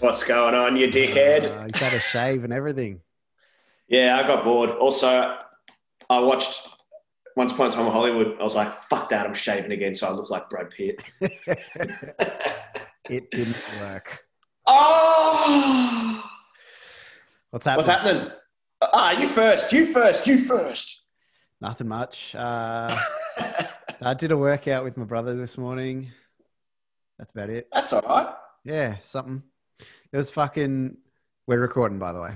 What's going on, you dickhead? Uh, he's had a shave and everything. Yeah, I got bored. Also, I watched Once Upon a Time in Hollywood. I was like, fuck that, I'm shaving again, so I look like Brad Pitt. It didn't work. Oh! What's happening? What's happening? Ah, you first, you first, you first. Nothing much. Uh, I did a workout with my brother this morning. That's about it. That's all right. Yeah, something. It was fucking. We're recording, by the way.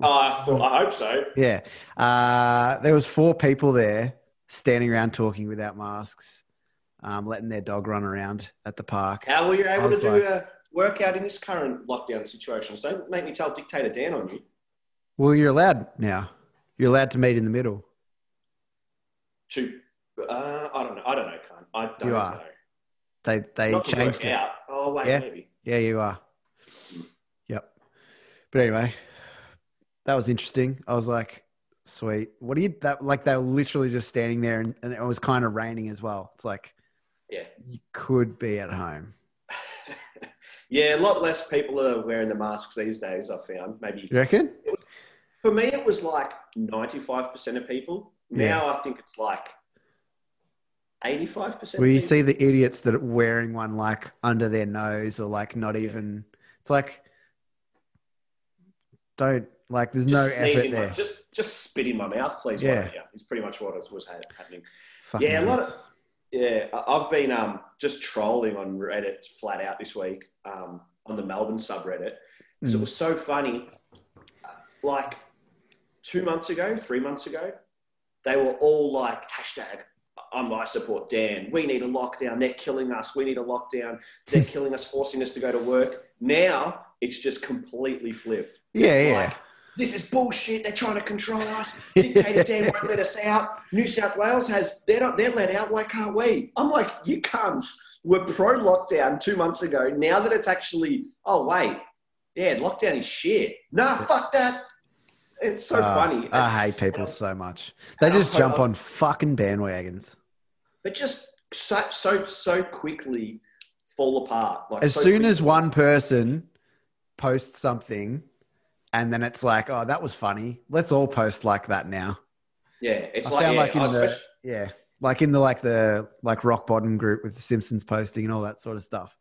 Oh, I, thought, I hope so. Yeah. Uh, there was four people there standing around talking without masks, um, letting their dog run around at the park. How were you able to do like- a workout in this current lockdown situation? So don't make me tell Dictator Dan on you. Well, you're allowed now. You're allowed to meet in the middle. To, uh, I don't know. I don't know, cunt. I don't You are. know. They they Not changed work it. out. Oh, wait, Yeah. maybe. Yeah, you are. Yep. But anyway, that was interesting. I was like, sweet. What do you that like they were literally just standing there and, and it was kind of raining as well. It's like Yeah. you could be at home. Yeah, a lot less people are wearing the masks these days, I found. Maybe You reckon? for me, it was like 95% of people. Now I think it's like 85%. Well, you people. see the idiots that are wearing one like under their nose or like not even it's like don't like there's no Just sneeze effort in my- there. just, just spit in my mouth, please. Yeah. Yeah. Yeah, it's pretty much what was ha- happening. Fucking yeah, a lot of-. Yeah, I've been um, just trolling on Reddit flat out this week um, on the Melbourne subreddit because it Mm. was so funny. Like two months ago, three months ago, they were all like hashtag. I'm I support Dan. We need a lockdown. They're killing us. We need a lockdown. They're killing us, forcing us to go to work. Now it's just completely flipped. Yeah, It's yeah. like, this is bullshit. They're trying to control us. Dictator Dan won't let us out. New South Wales has they're not they're let out. Why can't we? I'm like, you cunts. We're pro lockdown two months ago. Now that it's actually oh wait, yeah, lockdown is shit. Nah, fuck that. It's so Uh, funny. I hate people so much. They just jump I- on fucking bandwagons. but just so so so quickly fall apart. Like as so soon as one person posts something and then it's like oh that was funny let's all post like that now yeah, it's I like, yeah, like in the- especially- yeah like in the like the like rock bottom group with the simpsons posting and all that sort of stuff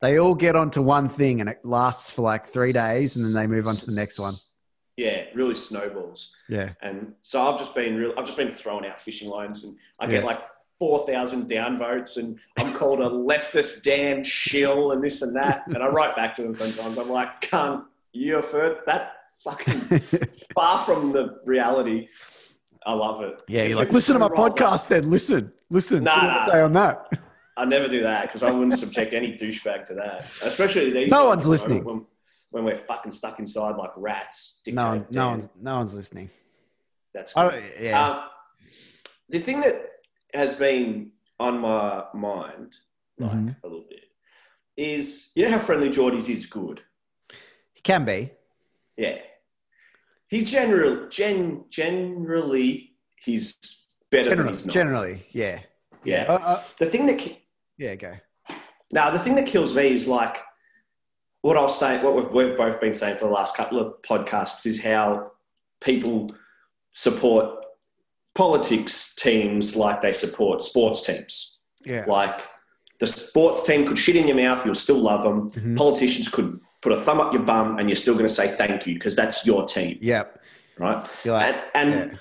they all get onto one thing and it lasts for like three days and then they move on to the next one yeah, really snowballs. yeah And so I've just been real. I've just been throwing out fishing lines, and I get Yeah. like four thousand downvotes, and I'm called a leftist Dan shill and this and that. And I write back to them sometimes. I'm like, "Cunt, you're for that fucking far from the reality." I love it. yeah you're like listen to my podcast then listen listen Nah, see what I nah. say on that I never do that because I wouldn't subject any douchebag to that. Especially these. No one's listening. When, when we're fucking stuck inside like rats. no one, no one's no one's listening That's I yeah Um, the thing that has been on my mind, like Mhm. a little bit, is you know how friendly Jordies is good. It can be Yeah, he's general, gen, generally he's better than generally, he's not. generally yeah yeah. Uh, uh, The thing that ki- yeah go now the thing that kills me is like what I'll say. What we've, we've both been saying for the last couple of podcasts is how people support politics teams like they support sports teams. yeah Like the sports team could shit in your mouth, you'll still love them. Mhm. Politicians could put a thumb up your bum, and you're still going to say thank you because that's your team, yep right? you're like And, and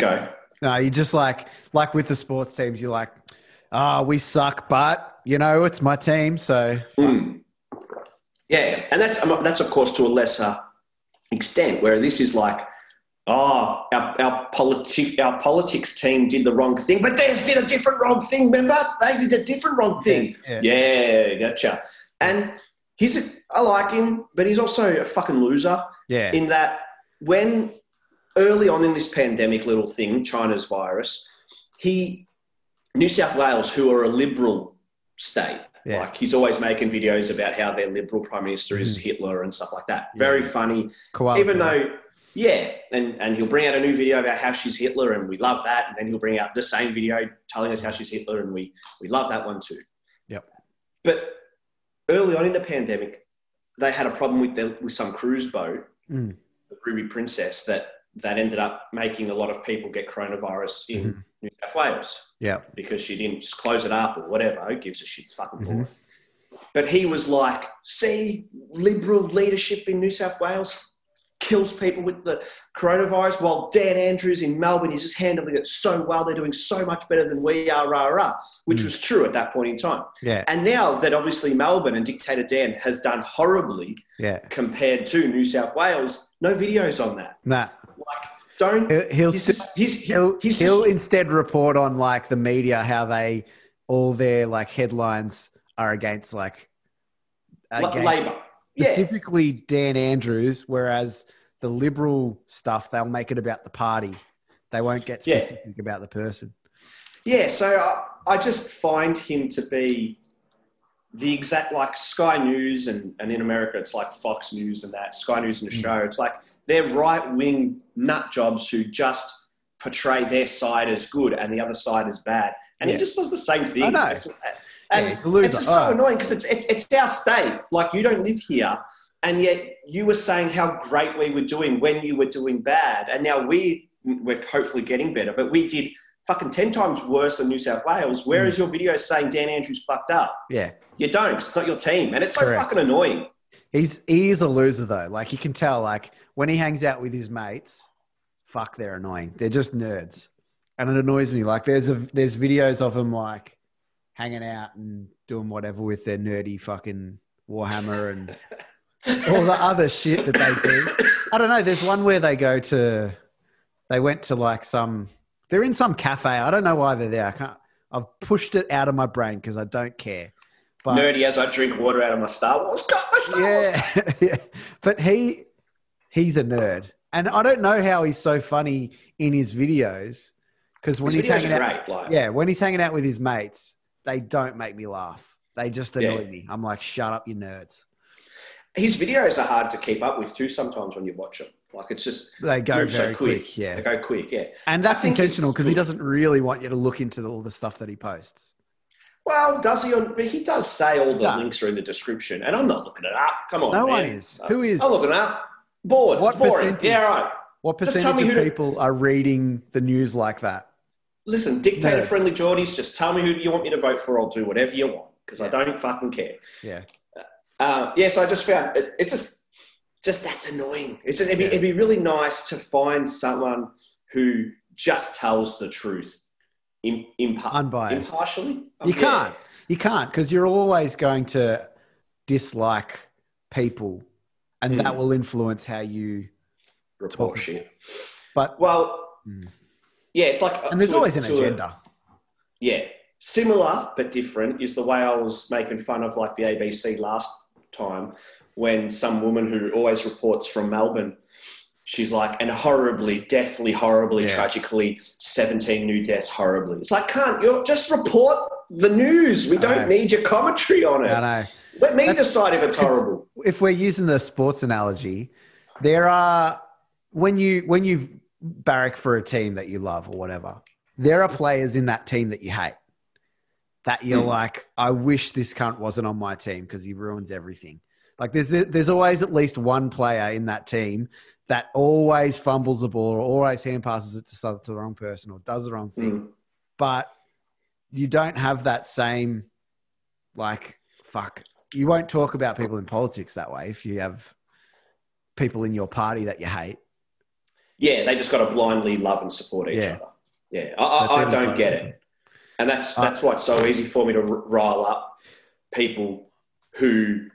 yeah. go. No, you just like like with the sports teams, you're like, ah, we suck, but you know, it's my team, so Mm. Yeah, and that's um, that's of course to a lesser extent. Where this is like, oh, our our politic our politics team did the wrong thing, but theirs did a different wrong thing. Remember, they did a different wrong thing. Yeah. Yeah, gotcha. And he's a, I like him, but he's also a fucking loser. yeah, in that when early on in this pandemic little thing, China's virus, he New South Wales, who are a liberal state, Yeah. Like he's always making videos about how their liberal prime minister is Hitler and stuff like that. Very Mm. Yeah. funny. Koala Even though, yeah, and, and he'll bring out a new video about how she's Hitler and we love that. And then he'll bring out the same video telling us how she's Hitler and we, we love that one too. Yep. But early on in the pandemic, they had a problem with, the, with some cruise boat, Mm. the Ruby Princess, that, that ended up making a lot of people get coronavirus in Mhm. New South Wales yeah, because she didn't just close it up or whatever. Who gives a shit? It's fucking Mhm. But he was like, see, liberal leadership in New South Wales kills people with the coronavirus, while Dan Andrews in Melbourne is just handling it so well. They're doing so much better than we are, rah, rah, which Mm. was true at that point in time. yeah, And now that obviously Melbourne and Dictator Dan has done horribly yeah. compared to New South Wales, no videos on that. Nah, Like, don't. he'll he'll, He's st- just, he's, he'll, he'll instead report on like the media how they all their like headlines are against like against Labor. Yeah. specifically Dan Andrews, whereas the liberal stuff they'll make it about the party. They won't get Yeah. specific about the person. Yeah, so I, I just find him to be the exact like Sky News and, and in America it's like Fox News and that Sky News and Mm. Australia. It's like they're right wing nut jobs who just portray their side as good and the other side as bad. And Yeah. he just does the same thing. I know. It's- and Yeah, he's a loser. it's just so Oh. annoying because it's, it's it's our state. Like you don't live here, and yet you were saying how great we were doing when you were doing bad, and now we we're hopefully getting better. But we did fucking ten times worse than New South Wales. Where Mm. is your video saying Dan Andrews fucked up? Yeah. You don't. it's not your team, and it's so Correct. fucking annoying. He's he is a loser though. Like you can tell, like when he hangs out with his mates, fuck, they're annoying. They're just nerds, and it annoys me. Like there's a there's videos of him like hanging out and doing whatever with their nerdy fucking Warhammer and all the other shit that they do. I don't know. There's one where they go to, they went to like some, they're in some cafe. I don't know why they're there. I can't. I've pushed it out of my brain because I don't care. But Nerdy as I drink water out of my Star Wars cup. My Star Wars yeah, yeah. But he he's a nerd, and I don't know how he's so funny in his videos because when His he's hanging out, great. Like, yeah, when he's hanging out with his mates, they don't make me laugh. They just annoy Yeah. me. I'm like, shut up, you nerds. his videos are hard to keep up with too. Sometimes when you watch them, like it's just They go very so quick. quick. Yeah, They go quick. Yeah. and that's intentional because he doesn't really want you to look into all the stuff that he posts. Well, does he? On, but he does say all the No. links are in the description, and I'm not looking it up. Come on, No man. one is. Who is? I'm looking it up. Bored. What it's boring. percentage? Yeah, right. What percentage of who people are reading the news like that? Listen, dictator Nerds. friendly Jordies, just tell me who you want me to vote for. I'll do whatever you want because I don't fucking care. Yeah, Uh, yes, I just found it, it's just just that's annoying. It's it'd be, Yeah. it'd be really nice to find someone who just tells the truth, in, impa- unbiased. impartially. You can't. You can't because you're always going to dislike people, and that Mm. will influence how you. report Talk. shit. But Well, Mm. Yeah, it's like and there's to a- always an to a- agenda. Yeah. Similar but different is the way I was making fun of like the ABC last time when some woman who always reports from Melbourne, she's like, and horribly, deathly, horribly, Yeah. tragically, 17 new deaths horribly. It's like, can't you just report the news? We don't need your commentary on it. I know. Let me That's- decide if it's horrible. If we're using the sports analogy, there are when you when you barrack for a team that you love or whatever, there are players in that team that you hate. That you're Hmm. like, I wish this cunt wasn't on my team because he ruins everything. Like there's there's always at least one player in that team that always fumbles the ball or always hand passes it to, the wrong person or does the wrong thing. Mm. But you don't have that same like fuck. You won't talk about people in politics that way if you have people in your party that you hate. Yeah, they just got to blindly love and support each Yeah. other. Yeah, I, I, I don't get it. And that's Uh, that's why it's so easy for me to rile up people who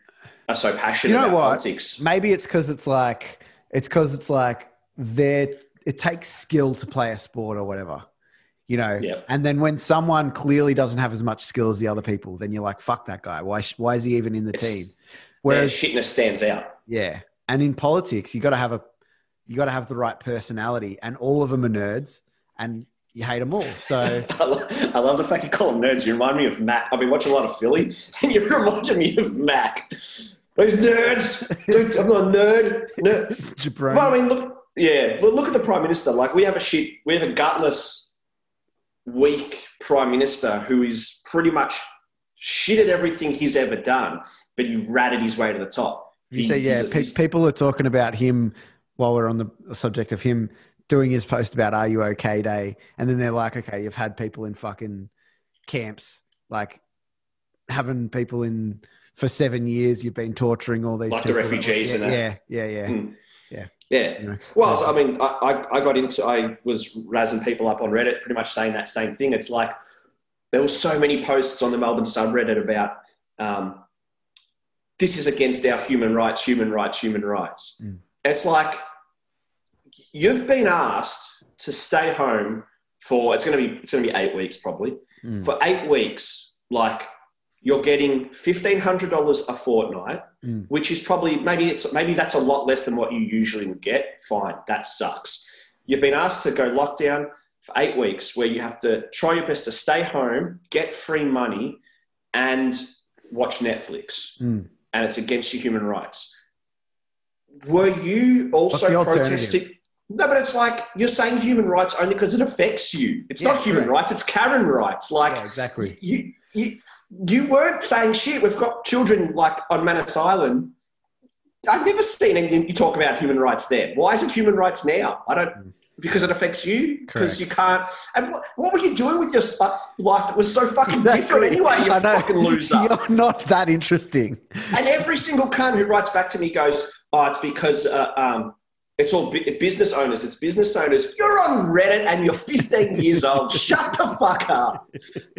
are so passionate You know about what? politics. Maybe it's because it's like it's because it's like there. It takes skill to play a sport or whatever, you know. Yeah. And then when someone clearly doesn't have as much skill as the other people, then you're like, "Fuck that guy! Why? Why is he even in the It's- team?" Whereas Whereas, shitness stands out. yeah, and in politics, you got to have a, you got to have the right personality, and all of them are nerds, and you hate them all. So I, lo- I love the fact you call them nerds. You remind me of Mac. I've been watching a lot of Philly, and you reminded me of Mac. Those nerds. I'm not a nerd. nerd. Well, I mean, look, yeah, but look at the prime minister. Like, we have a shit, we have a gutless, weak prime minister who is pretty much shit at everything he's ever done, but he ratted his way to the top. You He- say, yeah, pe- people are talking about him while we're on the subject of him doing his post about Are You OK Day. And then they're like, okay, you've had people in fucking camps, like having people in for seven years, you've been torturing all these Like the refugees yeah, and that. Yeah, yeah, yeah. Mm. Yeah. Yeah. You know, Well, I mean, I, I, I got into, I was razzing people up on Reddit, pretty much saying that same thing. It's like there were so many posts on the Melbourne subreddit about um, this is against our human rights, human rights, human rights. Mm. It's like you've been asked to stay home for it's going to be it's going to be eight weeks probably Mm. for eight weeks. Like you're getting fifteen hundred dollars a fortnight, Mm. which is probably maybe it's maybe that's a lot less than what you usually would get. Fine, that sucks. You've been asked to go lockdown for eight weeks, where you have to try your best to stay home, get free money, and watch Netflix, Mm. and it's against your human rights. Were you also protesting? No, but it's like you're saying human rights only because it affects you. It's Yeah, not human correct. rights; it's Karen rights. Like Yeah, exactly. you, you, you weren't saying shit. We've got children like on Manus Island. I've never seen anything you talk about human rights there. Why is it human rights now? I don't because it affects you because you can't. And what, what were you doing with your sp- life that was so fucking Exactly. different anyway? You fucking loser. You're not that interesting. And every single cunt who writes back to me goes, "Oh, it's because uh, um, it's all bu- business owners. It's business owners. You're on Reddit and you're 15 years old. Shut the fuck up."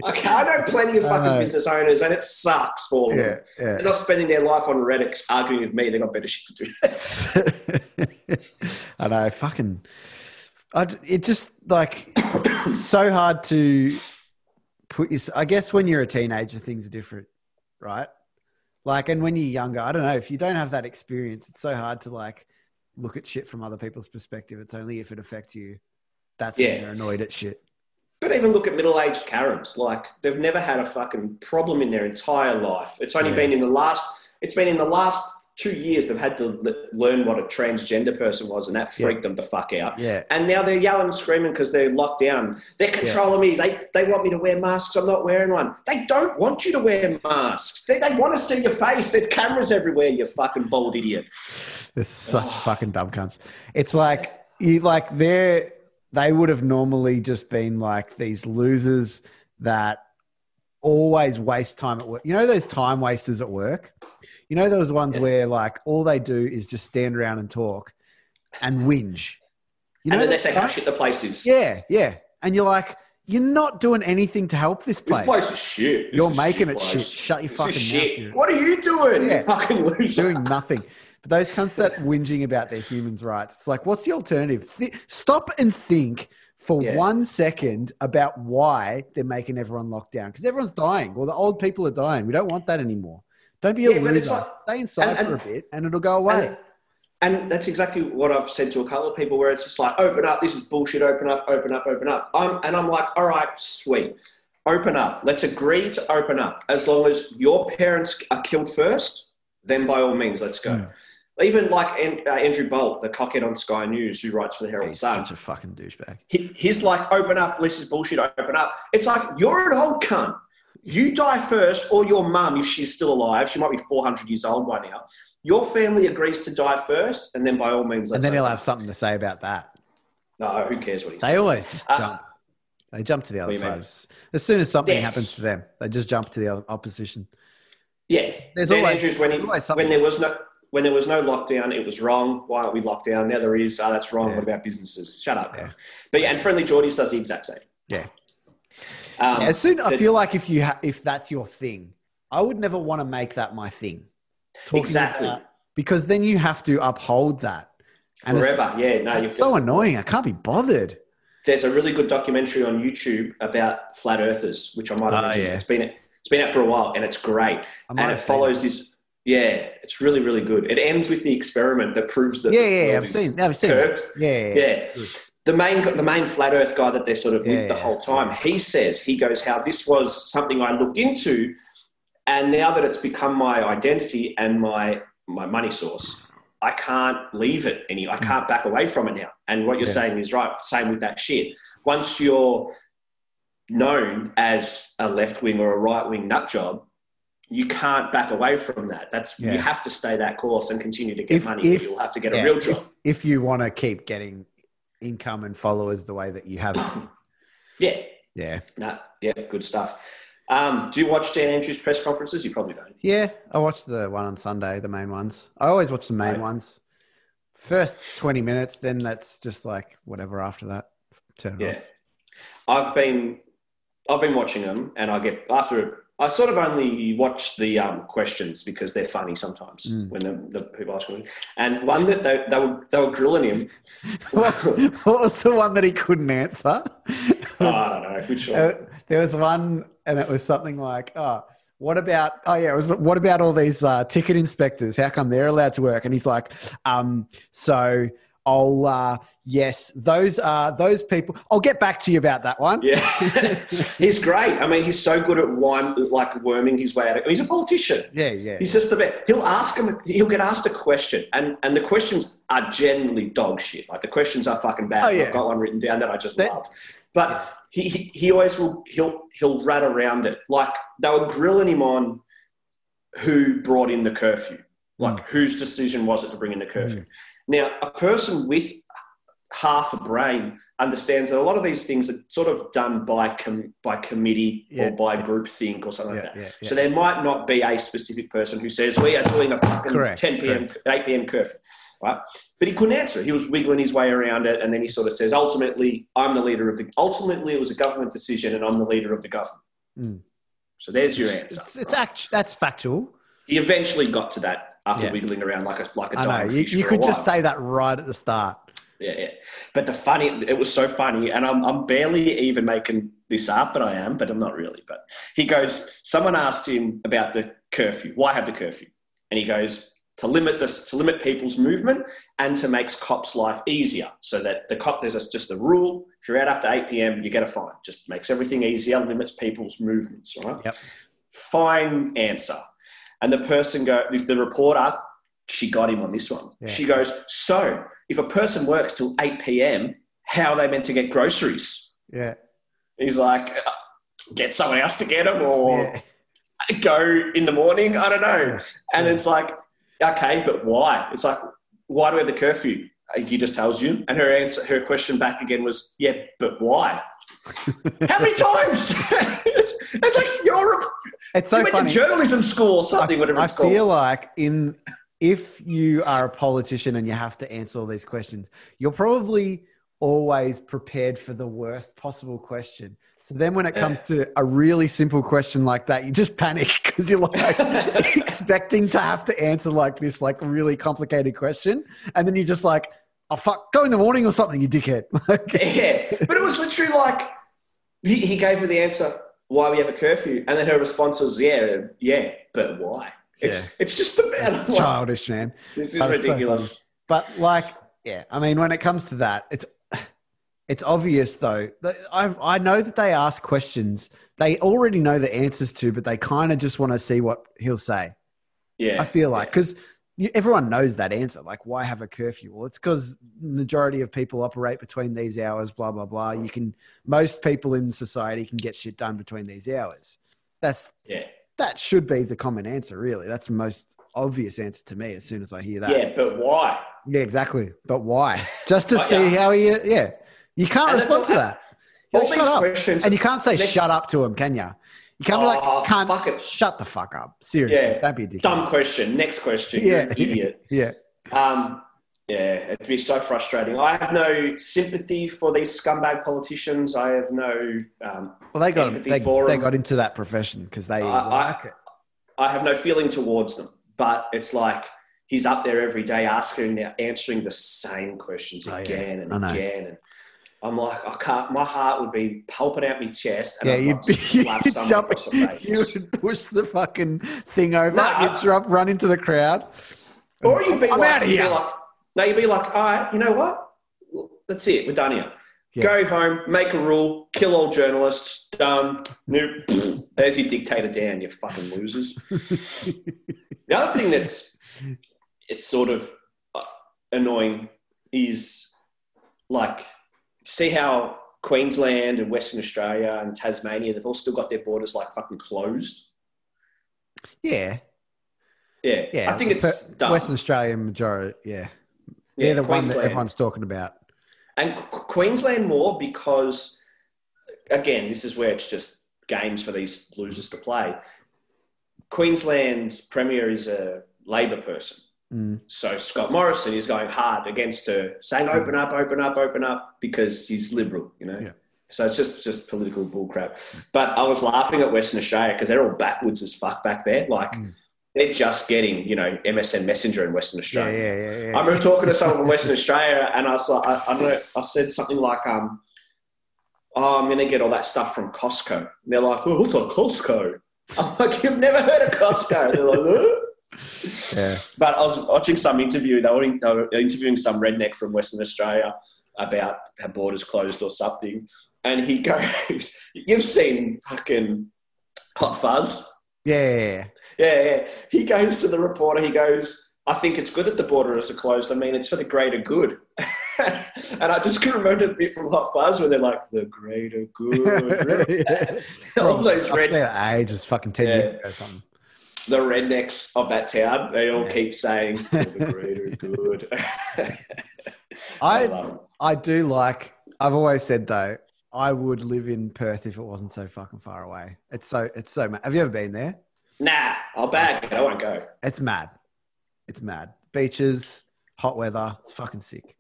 Okay, I know plenty of fucking business owners, and it sucks for them. Yeah, yeah. They're not spending their life on Reddit arguing with me. They've got better shit to do. I know, fucking. I, it just like so hard to put your. I guess when you're a teenager, things are different, right? Like, and when you're younger, I don't know. If you don't have that experience, it's so hard to like look at shit from other people's perspective. It's only if it affects you. That's when Yeah. you're annoyed at shit. But even look at middle-aged Karens. Like they've never had a fucking problem in their entire life. It's only Yeah. been in the last. It's been in the last two years they've had to le- learn what a transgender person was, and that Yeah. freaked them the fuck out. Yeah, And now they're yelling and screaming because they're locked down. They're controlling me. They, they want me to wear masks. I'm not wearing one. They don't want you to wear masks. They, they want to see your face. There's cameras everywhere, you fucking bald idiot. They're such fucking dumb cunts. It's like you like they're they would have normally just been like these losers that always waste time at work. You know those time wasters at work? You know those ones Yeah. where like all they do is just stand around and talk and whinge. You and then they say how shit the place is. Yeah, yeah. And you're like, you're not doing anything to help this This place. place is shit. This You're is making shit it place. shit. Shut your This fucking is mouth. shit. What are you doing? Yeah. You fucking loser. doing nothing. But those cunts that whinging about their humans' rights, it's like, what's the alternative? Th- stop and think for Yeah. one second about why they're making everyone locked down. Because everyone's dying. Well, the old people are dying. We don't want that anymore. Don't be a Yeah, loser. like- Stay inside and- for a bit and it'll go away. And, and that's exactly what I've said to a couple of people where it's just like, open up, this is bullshit, open up, open up, open up. I'm, and I'm like, all right, sweet. Open up. Let's agree to open up. As long as your parents are killed first, then by all means, let's go. Mm. Even like An- uh, Andrew Bolt, the cockhead on Sky News who writes for the Herald He's Sun, such a fucking douchebag. he, he's like, open up, this is bullshit, open up. It's like, you're an old cunt. You die first, or your mum, if she's still alive, she might be 400 years old by now. Your family agrees to die first, and then by all means, let's And then he'll have something to say about that. No, who cares what he They says? always just Uh, jump. They jump to the other what do you side. mean? As soon as something Yes. happens to them, they just jump to the other opposition. Yeah, There's Dan always- Andrews when, he, always something. when there was no when there was no lockdown, it was wrong. Why aren't we locked down? Now there is. Oh, that's wrong. Yeah. What about businesses? Shut up. Yeah. But yeah, and Friendly Jordies does the exact same. Yeah. Um, Yeah, as soon I the- feel like if you ha- if that's your thing, I would never want to make that my thing. Talking Exactly. because then you have to uphold that. And forever. Yeah, no, It's so annoying. I can't be bothered. There's a really good documentary on YouTube about flat earthers, which I might have Oh, mentioned. yeah. It's been it's been out for a while, and it's great. And it follows this. Yeah, it's really really good. It ends with the experiment that proves that. Yeah, the yeah, I've seen. I've seen. curved. It. Yeah, yeah, Yeah. the main the main flat Earth guy that they're sort of with Yeah, the whole time. He says he goes how this was something I looked into, and now that it's become my identity and my my money source, I can't leave it any. I can't back away from it now. And what you're Yeah. saying is right. Same with that shit. Once you're known as a left wing or a right wing nut job, you can't back away from that. That's Yeah. you have to stay that course and continue to get If- money. if- you'll have to get Yeah, a real job. If, if you want to keep getting income and followers the way that you have, yeah. yeah, No, yeah, good stuff. Um, do you watch Dan Andrews' press conferences? You probably don't. yeah. I watch the one on Sunday, the main ones. I always watch the main Right. ones. First twenty minutes, then that's just like whatever after that. Turn it Yeah, off. I've been I've been watching them, and I get after I sort of only watch the um, questions because they're funny sometimes Mm. when the, the people ask me. And one that they, they were they were grilling him. what, what was the one that he couldn't answer? Oh, I don't know which one. Uh, there was one, and it was something like, "Oh, what about? Oh, yeah, it was. What about all these uh, ticket inspectors? How come they're allowed to work?" And he's like, "Um, so I'll, uh, yes, those are those people. I'll get back to you about that one." Yeah, he's great. I mean, he's so good at wine, like worming his way out. of He's a politician. yeah, yeah. He's just the best. He'll ask him. He'll get asked a question, and and the questions are generally dog shit. Like the questions are fucking bad. Oh, yeah. I've got one written down that I just That- love. But he, he he always will. He'll he'll rat around it. Like they were grilling him on who brought in the curfew. Like whose decision was it to bring in the curfew? Now, a person with half a brain understands that a lot of these things are sort of done by com- by committee Yeah. or by group think or something yeah, like that. yeah, yeah. So there might not be a specific person who says we are doing a fucking Correct, 10 p.m. 8 p.m. curfew, right? But he couldn't answer it. He was wiggling his way around it, and then he sort of says, "Ultimately, I'm the leader of the. Ultimately, it was a government decision, and I'm the leader of the government." Mm. So there's your answer. It's, it's act, that's factual. He eventually got to that after Yeah. wiggling around like a like a I dying know. You, you could just say that right at the start. Yeah, yeah. But the funny, it was so funny, and I'm, I'm barely even making this up, but I am, but I'm not really. But he goes, someone asked him about the curfew. Why have the curfew? And he goes, to limit this, to limit people's movement and to make cops' life easier. So that the cop, there's just a rule. If you're out after 8 p.m., you get a fine. Just makes everything easier, limits people's movements, right? Yep. Fine answer. And the person go, this the reporter, she got him on this one. Yeah. She goes, so if a person works till 8 p.m., how are they meant to get groceries? Yeah. He's like, "Uh, get someone else to get them or yeah. go in the morning. I don't know. And Yeah. it's like, okay, but why? It's like, why do we have the curfew? He just tells you. And her answer, her question back again was, yeah, but why? How many times? it's like you're a, It's so you went funny. to journalism school or something, whatever I called. feel like in if you are a politician and you have to answer all these questions, you're probably always prepared for the worst possible question. So then when it comes to a really simple question like that, you just panic because you're like expecting to have to answer like this like really complicated question. And then you're just like, oh fuck, go in the morning or something, you dickhead. Like, yeah, but it was literally like he, he gave her the answer why we have a curfew, and then her response was yeah, yeah, but why? It's Yeah. it's just about like, childish, man. this is But it's so ridiculous. But like, yeah, I mean, when it comes to that, it's it's obvious though. I I know that they ask questions they already know the answers to, but they kind of just want to see what he'll say. yeah, I feel like yeah. Everyone knows that answer. Like, why have a curfew? Well, it's because majority of people operate between these hours. Blah blah blah. You can most people in society can get shit done between these hours. That's yeah, that should be the common answer. Really, that's the most obvious answer to me. As soon as I hear that. yeah, but why? Yeah, exactly. But why? Just to Oh, see yeah. how he, yeah. You can't And respond to that. All Like, these shut up. questions, And you can't say Let's- shut up to him, can you? You can't be Oh, like, can't fuck it. shut the fuck up. Seriously, Yeah. don't be a dick. dumb question. Next question. Yeah. Idiot. Yeah, Um, yeah, it'd be so frustrating. I have no sympathy for these scumbag politicians. I have no, um, well, they got they, they got into that profession because they I- I- it. I have no feeling towards them. But it's like he's up there every day asking, answering the same questions Oh, again I and again. And I'm like, I can't. My heart would be pulping out my chest, and Yeah, I'd you'd be slap you'd someone jump, across the face. you would push the fucking thing over, I- you'd drop, run into the crowd. Or you'd be I'm like, you'd be here. like, no, you'd be like, all right, you know what? That's it. We're done here. Yeah. Go home, make a rule, kill all journalists. Done. Nope. There's your dictator Dan. You fucking losers. the other thing that's it's sort of uh, annoying is like see how Queensland and Western Australia and Tasmania they've all still got their borders like fucking closed. Yeah, Yeah, yeah. I think it's dumb. Western Australian majority. Yeah, Yeah, they're the one that everyone's talking about. and Qu- Queensland more because, again, this is where it's just games for these losers to play. Queensland's premier is a Labor person. Mm. So Scott Morrison is going hard against her, saying open up, open up, open up, because he's liberal, you know. Yeah. So it's just just political bullcrap. But I was laughing at Western Australia because they're all backwards as fuck back there. Like Mm. they're just getting, you know, MSN Messenger in Western Australia. yeah, yeah, yeah. I remember talking to someone from Western Australia, and I was like, I, I don't know, I said something like, um, "Oh, I'm going to get all that stuff from Costco." And they're like, "Oh, what's a Costco?" I'm like, "You've never heard of Costco?" They're like, "Huh?" Yeah. But I was watching some interview. They were, in, they were interviewing some redneck from Western Australia about how borders closed or something, and he goes, "You've seen fucking Hot Fuzz." Yeah, yeah, yeah. He goes to the reporter. He goes, "I think it's good that the borders are closed. I mean, it's for the greater good." and I just can remember a bit from Hot Fuzz where they're like, "The greater good." All those red, seen it ages, fucking ten Yeah. years ago, or something. The rednecks of that town, they all Yeah. keep saying, "For oh, the greater good." I it. I do like. I've always said though, I would live in Perth if it wasn't so fucking far away. It's so it's so. ma- Have you ever been there? Nah, I'll bag it. I won't go. It's mad. It's mad. Beaches, hot weather. It's fucking sick.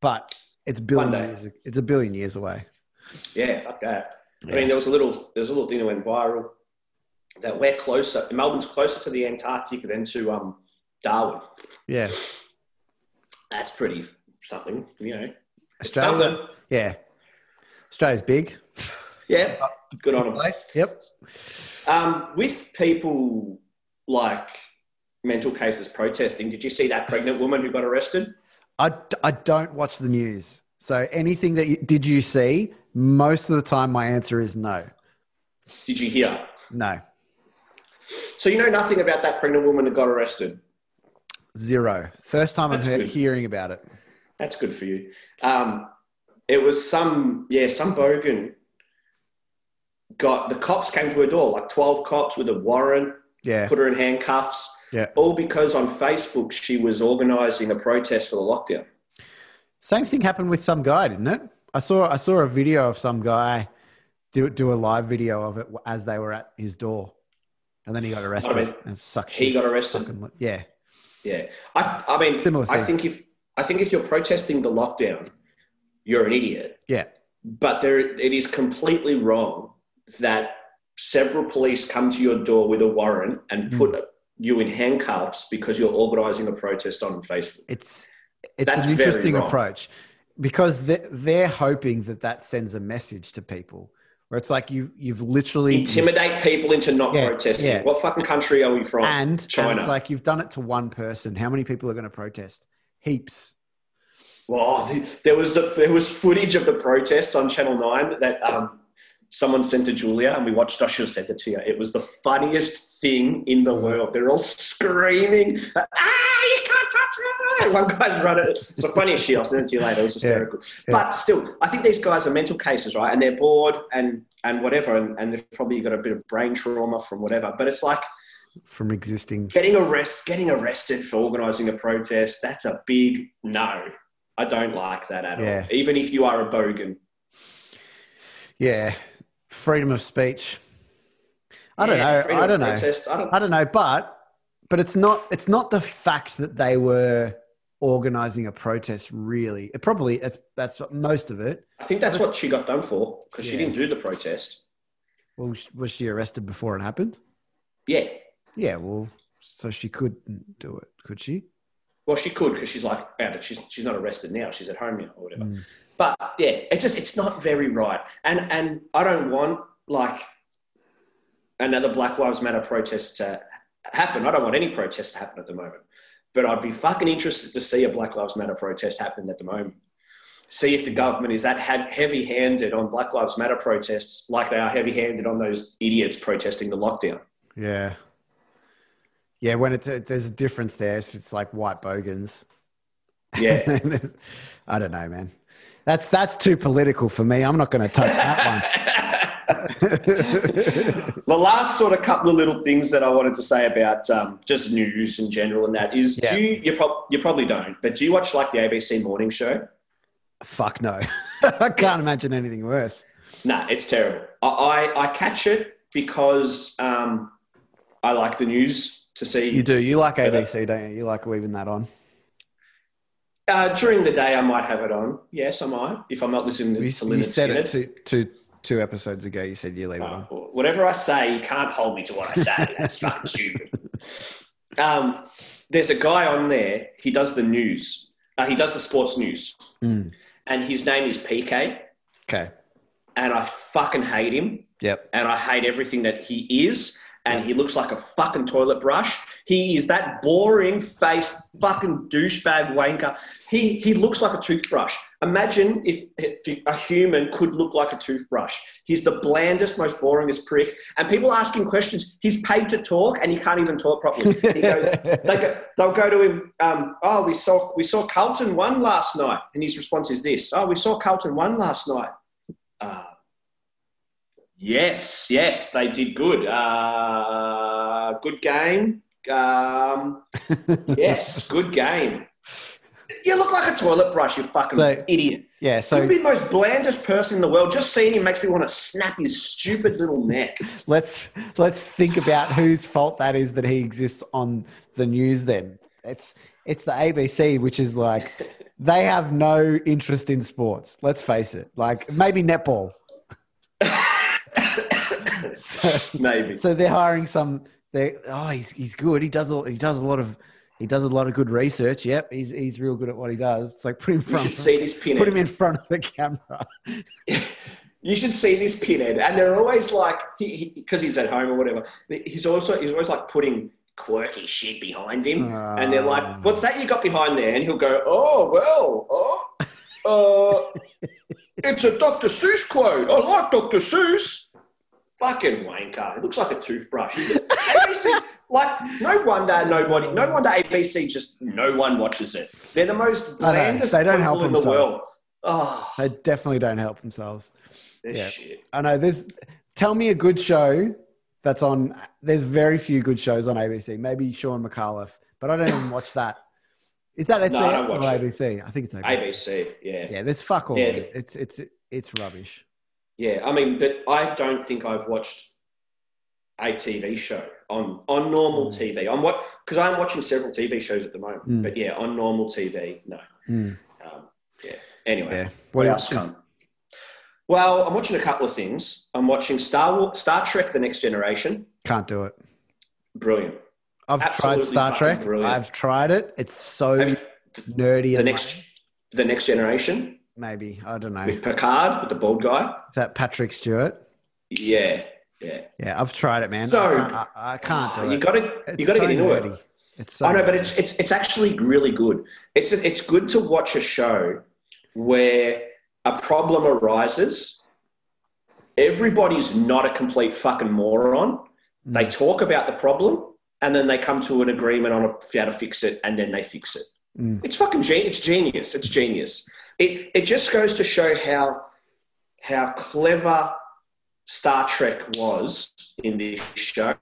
But it's a billion years. It's a billion years away. Yeah, fuck that. I mean, there was a little, there was a little thing that went viral that we're closer. Melbourne's closer to the Antarctic than to um, Darwin. yeah. That's pretty something, you know. Australia. something. Yeah. Australia's big. Yeah, good on them. Place. Yep. Um, with people like mental cases protesting, did you see that pregnant woman who got arrested? I, I don't watch the news. So anything that you, did you see? Most of the time, my answer is no. Did you hear? No. So you know nothing about that pregnant woman that got arrested. Zero. First time That's I'm he- hearing about it. That's good for you. Um, it was some, yeah, some bogan got the cops came to her door, like twelve cops with a warrant, Yeah. put her in handcuffs. Yeah. All because on Facebook she was organising a protest for the lockdown. Same thing happened with some guy, didn't it? I saw I saw a video of some guy do do a live video of it as they were at his door, and then he got arrested mean, and sucked He got arrested. Fucking yeah, Yeah, I, I mean, Similar I thing. think if I think if you're protesting the lockdown, you're an idiot. yeah, But there, it is completely wrong that several police come to your door with a warrant and Mm. put you in handcuffs because you're organising a protest on Facebook. it's it's That's an interesting approach because they're, they're hoping that that sends a message to people where it's like you you've literally Intimidate people into not Yeah, protesting. yeah. What fucking country are we from? and, and China. it's like you've done it to one person. How many people are going to protest? Heaps. Well, there was a, there was footage of the protests on Channel Nine that um, someone sent to Julia, and we watched. I should have sent it to you. It was the funniest thing in the world. They're all screaming, "Ah, One guy's running. It's the funniest shit. I'll send it to you later. It was hysterical. yeah. But still, I think these guys are mental cases, right? And they're bored and and whatever, and, and they've probably got a bit of brain trauma from whatever. But it's like From existing, getting arrest, getting arrested for organising a protest. That's a big no. I don't like that at Yeah. all. Even if you are a bogan. yeah, freedom of speech. I don't Yeah, know. I don't know. protest, I don't. I don't know, but but it's not it's not the fact that they were organizing a protest. Really, it probably it's that's what- most of it. I think that's what she got done for because she didn't do the protest. Well, was she arrested before it happened? Yeah. Yeah. Well, so she couldn't do it, could she? Well, she could because she's like, yeah, but she's she's not arrested now. She's at home now or whatever. Mm. But yeah, it's just it's not very right. And and I don't want like another Black Lives Matter protest to happen. I don't want any protest to happen at the moment. But I'd be fucking interested to see a Black Lives Matter protest happen at the moment. see if the government is that heavy handed on Black Lives Matter protests like they are heavy handed on those idiots protesting the lockdown. Yeah. Yeah, when it's a, there's a difference there, it's, it's like white bogans. Yeah. I don't know, man. That's that's too political for me. I'm not going to touch that one. the last sort of couple of little things that I wanted to say about um, just news in general and that is, yeah. do you you, prob- you probably don't, but do you watch like the ABC morning show? Fuck no, I can't imagine anything worse. Nah, it's terrible. I I, I catch it because um, I like the news to see. You do. You like ABC, don't you? You like leaving that on. Uh, during the day, I might have it on. Yes, I might. If I'm not listening to, you, to You said Skynyrd. it two, two, two episodes ago. You said you leave it on. Whatever I say, you can't hold me to what I say. That's fucking stupid. Um, there's a guy on there. He does the news. Uh, he does the sports news, Mm. and his name is PK. Okay. And I fucking hate him. Yep. And I hate everything that he is. And he looks like a fucking toilet brush. He is that boring faced fucking douchebag wanker. He he looks like a toothbrush. Imagine if a human could look like a toothbrush. He's the blandest, most boringest prick. And people ask him questions. He's paid to talk, and he can't even talk properly. He goes, they go, they'll go to him. Um, oh, we saw we saw Carlton won last night, and his response is this: Oh, we saw Carlton won last night. Uh, yes, yes, they did good. Uh, good game. Um, yes, good game. You look like a toilet brush, you fucking So- idiot. Yeah. So be the most blandest person in the world. Just seeing him makes me want to snap his stupid little neck. let's let's think about whose fault that is that he exists on the news. Then it's it's the ABC, which is like they have no interest in sports. Let's face it. Like maybe netball. so, Maybe. so they're hiring some. They oh he's he's good. He does a, he does a lot of he does a lot of good research. Yep, he's he's real good at what he does. It's like put him in You front. should see this pinhead. Put him in front of the camera. You should see this pinhead, and they're always like, he because he's at home or whatever. He's also he's always like putting quirky shit behind him, and they're Ah. like, "What's that you got behind there?" And he'll go, "Oh well, oh, uh, it's a Dr. Seuss quote. I like Dr. Seuss." Fucking wanker. It looks like a toothbrush. A, ABC, like, no wonder nobody, no wonder ABC just no one watches it. They're the most blandest They don't people help in the themselves. world. Oh, They definitely don't help themselves. this Yeah. shit. I know. There's. Tell me a good show that's on. There's very few good shows on ABC. Maybe Shaun Micallef, but I don't even watch that. Is that SBS No, or watch it. ABC? I think it's ABC. ABC, yeah. Yeah, there's fuck all. Yeah. It's it's it's rubbish. Yeah, I mean, but I don't think I've watched a TV show on on normal Mm. TV. I'm what because I'm watching several TV shows at the moment. Mm. But yeah, on normal TV, no. Mm. Um, yeah. Anyway, Yeah. what else? Come. Well, I'm watching a couple of things. I'm watching Star War, Star Trek: The Next Generation. Can't do it. Brilliant. I've Absolutely tried Star Trek. brilliant. I've tried it. It's so nerdy. the next, the Next Generation maybe I don't know. with Picard, with the bald guy. Is that Patrick Stewart? Yeah, yeah. Yeah, I've tried it, man. So- I, can't- I, I can't You it. got to, you got to so get into it. nerdy. It's so I know, but it's it's it's actually really good. It's it's good to watch a show where a problem arises. Everybody's not a complete fucking moron. They Mm. talk about the problem and then they come to an agreement on how to fix it, and then they fix it. Mm. It's fucking it's genius. It's genius. It it just goes to show how how clever Star Trek was in this show,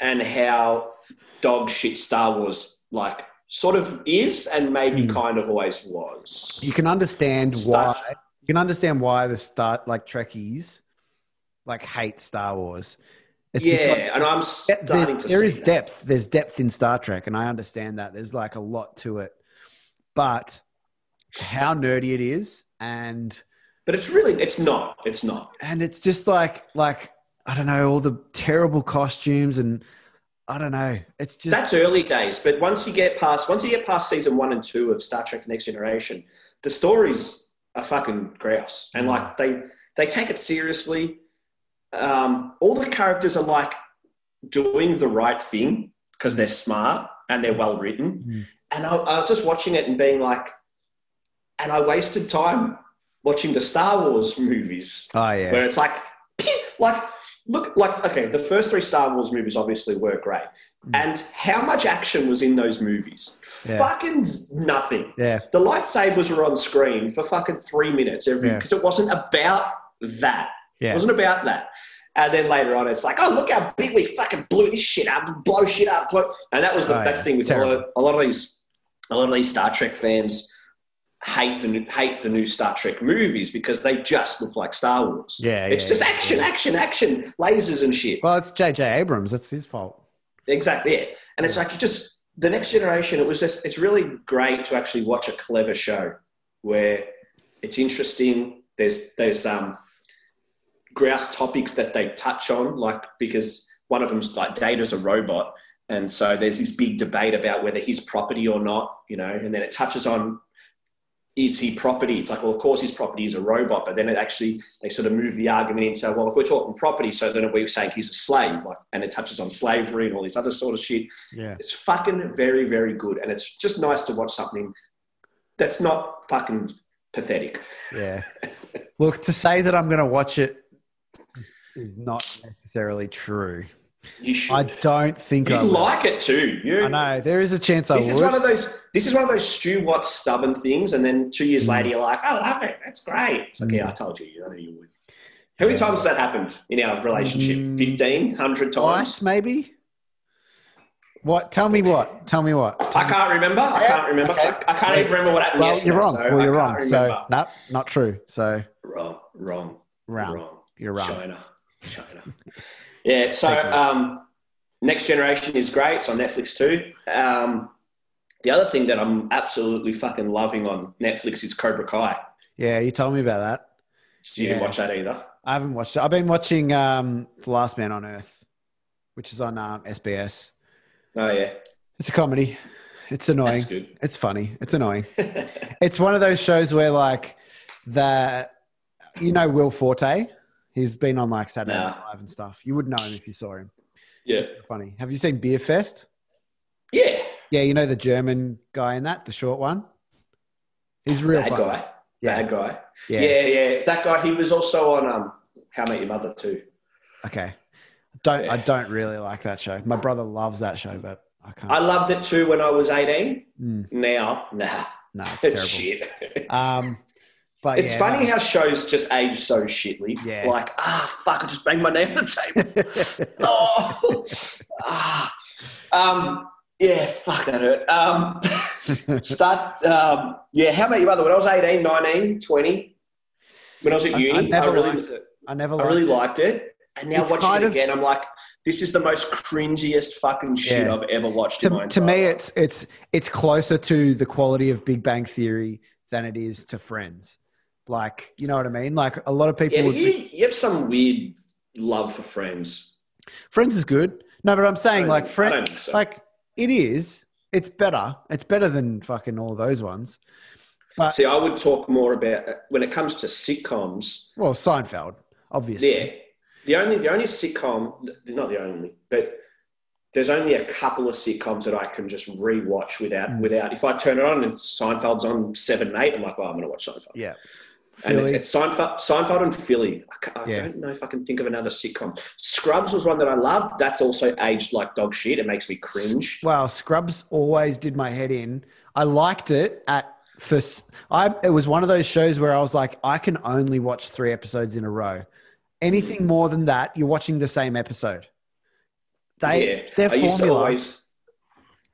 and how dog shit Star Wars like sort of is, and maybe Mm. kind of always was. you can understand Star- why you can understand why the start like Trekkies like hate Star Wars. It's yeah, and I'm there- to there is that. depth. There's depth in Star Trek, and I understand that. There's like a lot to it, but how nerdy it is, and but it's really it's not. It's not. and it's just like like I don't know all the terrible costumes and I don't know. It's just That's early days, but once you get past once you get past season one and two of Star Trek: The Next Generation, the stories are fucking grouse, and like they they take it seriously. Um, all the characters are like doing the right thing because they're smart and they're well written. Mm. And I, I was just watching it and being like, and I wasted time watching the Star Wars movies Oh yeah. where it's like, like, look, like, okay, the first three Star Wars movies obviously were great. And how much action was in those movies? Mm. Yeah. Fucking nothing. Yeah. The lightsabers were on screen for fucking three minutes every, Yeah. because it wasn't about that. It wasn't about that. And then later on, it's like, oh, look how big we fucking blew this shit up, blow shit up, blow. And that was the Oh, that's yeah, the thing with a lot, of, a lot of these, a lot of these Star Trek fans hate the new, hate the new Star Trek movies because they just look like Star Wars. Yeah, it's yeah, just yeah, action, yeah. action, action, lasers and shit. Well, it's J.J. Abrams. That's his fault. Exactly. Yeah. And it's like you just the next generation. It was just it's really great to actually watch a clever show where it's interesting. There's there's um grouse topics that they touch on, like because one of them's like Data's a robot, and so there's this big debate about whether he's property or not, you know, and then it touches on is he property? It's like, well, of course his property is a robot, but then it actually they sort of move the argument into, well, if we're talking property, so then we're saying he's a slave, like, and it touches on slavery and all this other sort of shit. Yeah. It's fucking very, very good, and it's just nice to watch something that's not fucking pathetic. Yeah. Look, to say that I'm going to watch it is not necessarily true. You should. I don't think I You'd like it too. You, I know there is a chance I This is one of those. This is one of those Stu Watts stubborn things, and then two years Mm. later, you're like, "I love it. That's great." It's like, Mm. "Yeah, I told you. I knew you would." How many Yeah. times has that happened in our relationship? Mm. 15, 100 times? Twice, maybe. What? Tell me what? Tell me what? I can't remember. I can't remember. okay. I, I can't even remember what happened Well, yesterday. you're wrong. So well, you're wrong. So, remember. no, not true. So, wrong, wrong, wrong. wrong. You're wrong. China, China. yeah. So, um, Next Generation is great. It's on Netflix too. Um, the other thing that I'm absolutely fucking loving on Netflix is Cobra Kai. Yeah, you told me about that. You didn't watch that either. I haven't watched it. I've been watching um, The Last Man on Earth, which is on um, SBS. Oh yeah, It's a comedy. It's annoying. It's funny. It's annoying. it's one of those shows where like that you know Will Forte. He's been on like Saturday Nah. Night Live and stuff. You would know him if you saw him. yeah, Funny. Have you seen Beerfest? yeah. Yeah, you know the German guy in that, the short one. He's real Bad funny. guy. Yeah. Bad guy. Yeah. Yeah. yeah, That guy. He was also on um, How I Met Your Mother too. Okay. Don't Yeah. I don't really like that show. My brother loves that show, but I can't. I loved it too when I was 18. Mm, Now, nah, no, it's, it's terrible. shit. Um, but It's yeah, funny how shows just age so shitly. Yeah. Like, ah, fuck, I just banged my knee on the table. oh, ah. Um, yeah, fuck, that hurt. Um, start, um, yeah, how about you, mother? When I was 18, 19, 20, when I was at I, uni, I I, never really, liked it. I never I really it. liked it. And now It's watching it of- again, I'm like, this is the most cringiest fucking shit Yeah. I've ever watched in my to, to me it's it's it's closer to the quality of big bang theory than it is to friends like you know what i mean like a lot of people Yeah, would but you, you have some weird love for friends. friends is good no but i'm saying like friends so. like it is it's better it's better than fucking all those ones but See, I would talk more about when it comes to sitcoms. well seinfeld obviously Yeah, the only the only sitcom, not the only, but there's only a couple of sitcoms that I can just rewatch without Mm. without. If I turn it on and Seinfeld's on seven and eight, I'm like, well, I'm going to watch Seinfeld. yeah And it's, it's Seinfeld, Seinfeld and Philly. I, I Yeah. don't know if I can think of another sitcom. Scrubs was one that I loved. That's also aged like dog shit. It makes me cringe. Wow, Scrubs always did my head in. I liked it at first. I it was one of those shows where I was like, I can only watch three episodes in a row. Anything mm. more than that, you're watching the same episode. They yeah, their I used to formula.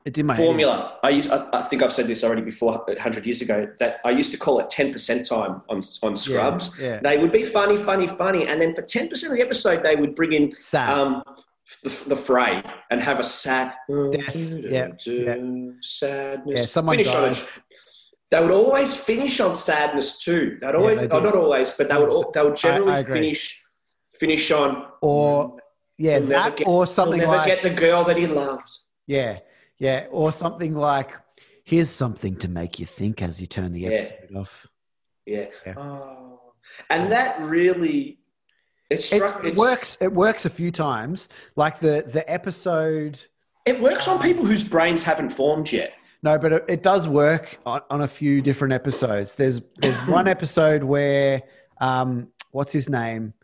Always it did my formula. I used. I, I think I've said this already before, hundred years ago. That I used to call it ten percent time on on Scrubs. Yeah, yeah. They would be funny, funny, funny, and then for ten percent of the episode, they would bring in sad. um, the, the fray and have a sad Death. Yeah, yeah. sadness. Yeah, someone finish on it. They would always finish on sadness too. They'd always, they oh, not always, but they would. They would generally I agree. finish finish on or yeah, He'll that get- or He'll something never like get the girl that he loved. yeah, yeah, or something like here's something to make you think as you turn the Yeah. episode off. Yeah. Yeah. Oh. And that really it struck it works. It works a few times. Like the the episode. It works on people whose brains haven't formed yet. No, but it, it does work on, on a few different episodes. There's there's one episode where um, what's his name,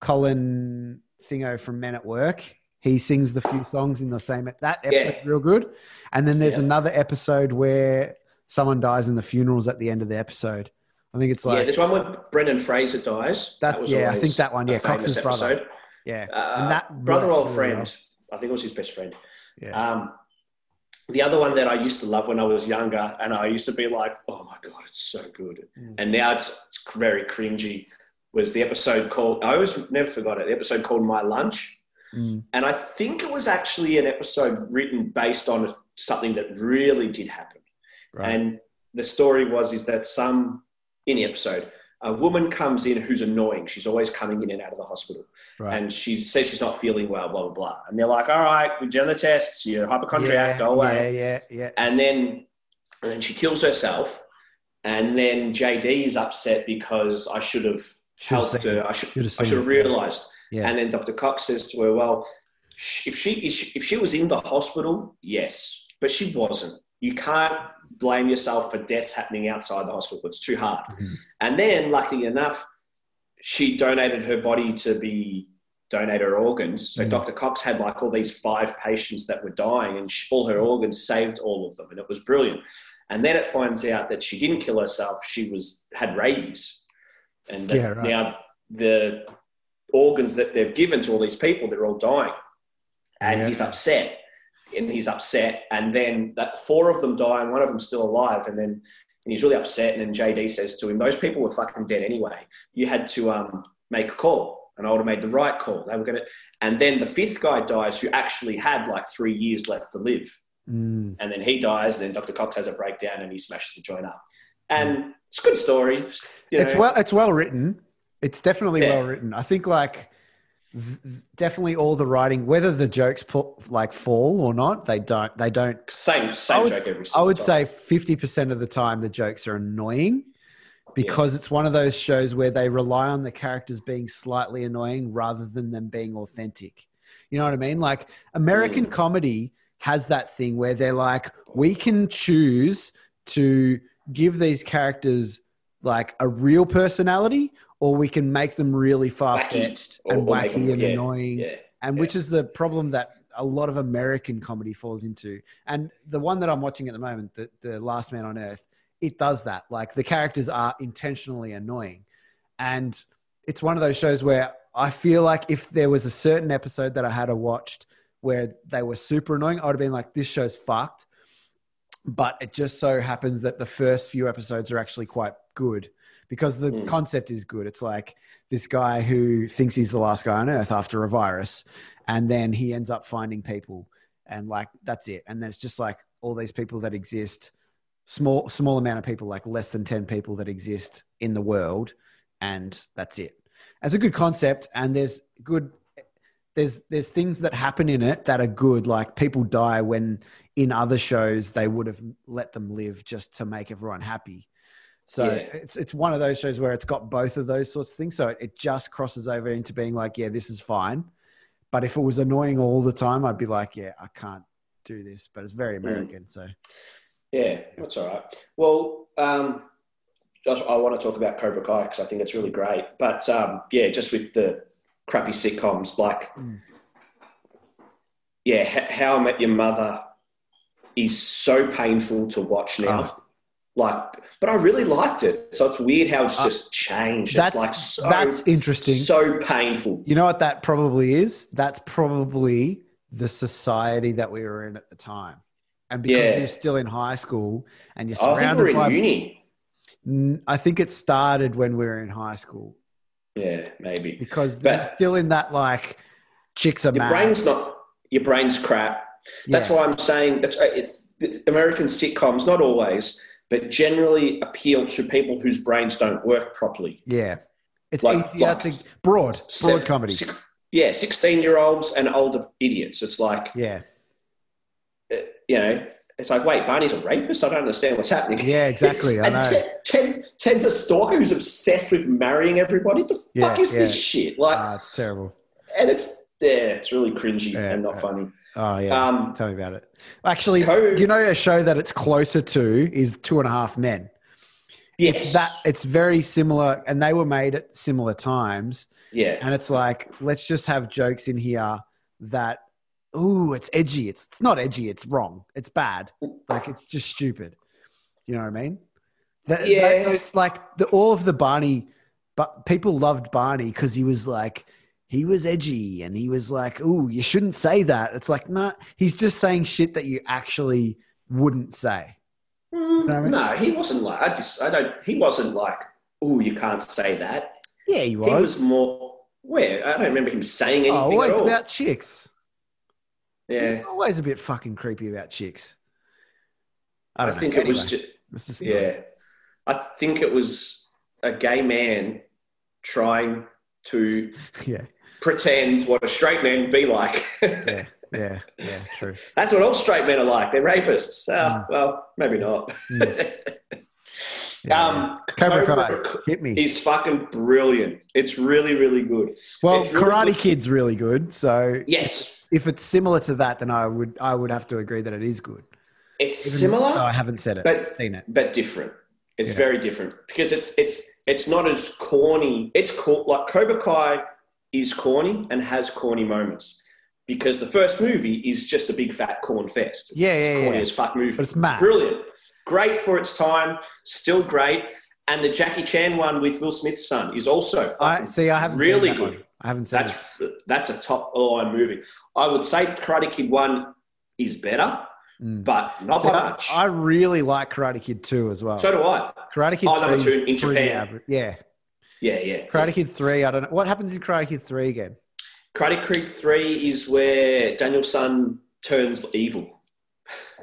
Colin Thingo from Men at Work. He sings the few songs in the same. At that episode's Yeah. real good. And then there's Yeah. another episode where someone dies in the funerals at the end of the episode. I think it's like yeah, there's one where Brendan Fraser dies. That- was yeah, I think that one, yeah, Cox's brother. episode. yeah, Uh, and that brother or really friend. well. I think it was his best friend. Yeah. Um, the other one that I used to love when I was younger, and I used to be like, "Oh my god, it's so good," Mm. and now it's, it's very cringy. Was the episode called? I always never forgot it. The episode called "My Lunch," Mm. and I think it was actually an episode written based on something that really did happen. Right. And the story was is that some in the episode, a woman comes in who's annoying. She's always coming in and out of the hospital, right. and she says she's not feeling well. Blah blah blah. And they're like, "All right, we've done the tests. You're hypochondriac. yeah, go away." Yeah, yeah, yeah. And then, and then she kills herself. And then JD is upset because I should have helped her. I should, Should have I seen should have it. Yeah. And then Dr. Cox says to her, "Well, if she if she was in the hospital, yes, but she wasn't. You can't blame yourself for deaths happening outside the hospital. It's too hard." Mhm. And then, luckily enough, she donated her body to be donate her organs. So Mm. Dr. Cox had like all these five patients that were dying, and she, all her organs saved all of them, and it was brilliant. And then it finds out that she didn't kill herself; she was had rabies, and Yeah, right. now the organs that they've given to all these people, they're all dying, and Yeah. he's upset, and he's upset, and then that four of them die, and one of them's still alive, and then. And he's really upset, and then JD says to him, "Those people were fucking dead anyway. You had to um, make a call, and I would have made the right call. They were gonna." And then the fifth guy dies, who actually had like three years left to live, Mm. and then he dies, and then Dr. Cox has a breakdown, and he smashes the joint up. And it's a good story. you It's well, it's well written. It's definitely Yeah. well written. I think like th- definitely all the writing, whether the jokes pull, like fall or not, they don't. They don't. same same I would- joke every I would time. say fifty percent of the time the jokes are annoying because it's one of those shows where they rely on the characters being slightly annoying rather than them being authentic. You know what I mean? Like American Mm. comedy has that thing where they're like, we can choose to give these characters like a real personality, or we can make them really far fetched and or wacky them- and yeah, annoying yeah. and Yeah. which is the problem that a lot of American comedy falls into. And the one that I'm watching at the moment, the, the Last Man on Earth, it does that. Like the characters are intentionally annoying, and it's one of those shows where I feel like if there was a certain episode that I had watched where they were super annoying, I would have been like, "This show's fucked." But it just so happens that the first few episodes are actually quite good because the Mm. concept is good. It's like this guy who thinks he's the last guy on earth after a virus, and then he ends up finding people, and like that's it. And there's just like all these people that exist, small small amount of people, like less than ten people that exist in the world, and that's it. It's a good concept, and there's good. There's there's things that happen in it that are good. Like people die when in other shows they would have let them live just to make everyone happy. So Yeah. it's it's one of those shows where it's got both of those sorts of things. So it, it just crosses over into being like, yeah, this is fine. But if it was annoying all the time, I'd be like, yeah, I can't do this. But it's very American. So Yeah, that's all right. Well, um, just, I want to talk about Cobra Kai because I think it's really great. But um, yeah, just with the crappy sitcoms, like, Mm. yeah, H- How I Met Your Mother is so painful to watch now. Oh. Like, but I really liked it. So it's weird how it's Uh, just changed. that's it's like so, that's interesting. so painful. You know what that probably is? That's probably the society that we were in at the time. And because Yeah. you're still in high school and you're I think surrounded we're in by uni. I think it started when we were in high school Yeah, maybe. because But- they're still in that like chicks are Your mad. brain's not. Your brain's crap. That's Yeah. why I'm saying that's it's American sitcoms, not always, but generally appeal to people whose brains don't work properly. Yeah. It's Like- easier like- to broad, broad Se- comedy. six- yeah, sixteen-year-olds and older idiots. It's like Yeah. uh, you know, it's like wait, Barney's a rapist. I don't understand what's happening. Yeah, exactly. I and know. Ted, Ted's, Ted's a stalker who's obsessed with marrying everybody. The Yeah, fuck is this shit? Like, Ah, it's terrible. and it's yeah, it's really cringy Yeah, and not yeah. funny. Oh yeah, Um, tell me about it. Actually, Code- you know a show that it's closer to is Two and a Half Men. yes, It's that it's very similar, and they were made at similar times. yeah, And it's like, let's just have jokes in here that, ooh, it's edgy. It's, it's not edgy. It's wrong. It's bad. Like it's just stupid. You know what I mean? That, Yeah. that- those, like the, all of the Barney, but people loved Barney because he was like, he was edgy and he was like, ooh, you shouldn't say that. It's like, nah, he's just saying shit that you actually wouldn't say. Mm, know I mean? no, he wasn't like. I just, I don't. He wasn't like. Oh, you can't say that. Yeah, he was. He was more. Where I don't remember him saying anything oh, always at all. about chicks. yeah, He's always a bit fucking creepy about chicks. I I, don't know. think it was. Just, it's just yeah, I think it was a gay man trying to yeah, pretend what a straight man would be like. yeah, yeah, yeah, true. That's what all straight men are like. They're rapists. Oh, Mm. Well, maybe not. Yeah, um, Cobra Cobra Kai, hit me. is fucking brilliant. It's really, really good. well, really Karate good. Kid's really good. So Yes, if it's similar to that, then I would I would have to agree that it is good. it's Even similar. I haven't said it, but seen it. but different. It's Yeah. very different because it's it's it's not as corny. It's cool. Like Cobra Kai is corny and has corny moments because the first movie is just a big fat corn fest. Yeah, it's yeah, corny yeah. as fuck movie. But it's mad. Brilliant, great for its time, still great. And the Jackie Chan one with Will Smith's son is also I see. I haven't really good. One. I haven't seen that. That's it. that's a top line movie. I would say Karate Kid one is better, Mm. but not See, by I, much. I really like Karate Kid 2 as well. so do I. Karate Kid Oh, number two is in Japan. average. Yeah. Yeah, yeah. Karate Kid 3, I don't know. What happens in Karate Kid 3 again? Karate Kid 3 is where Daniel-san turns evil.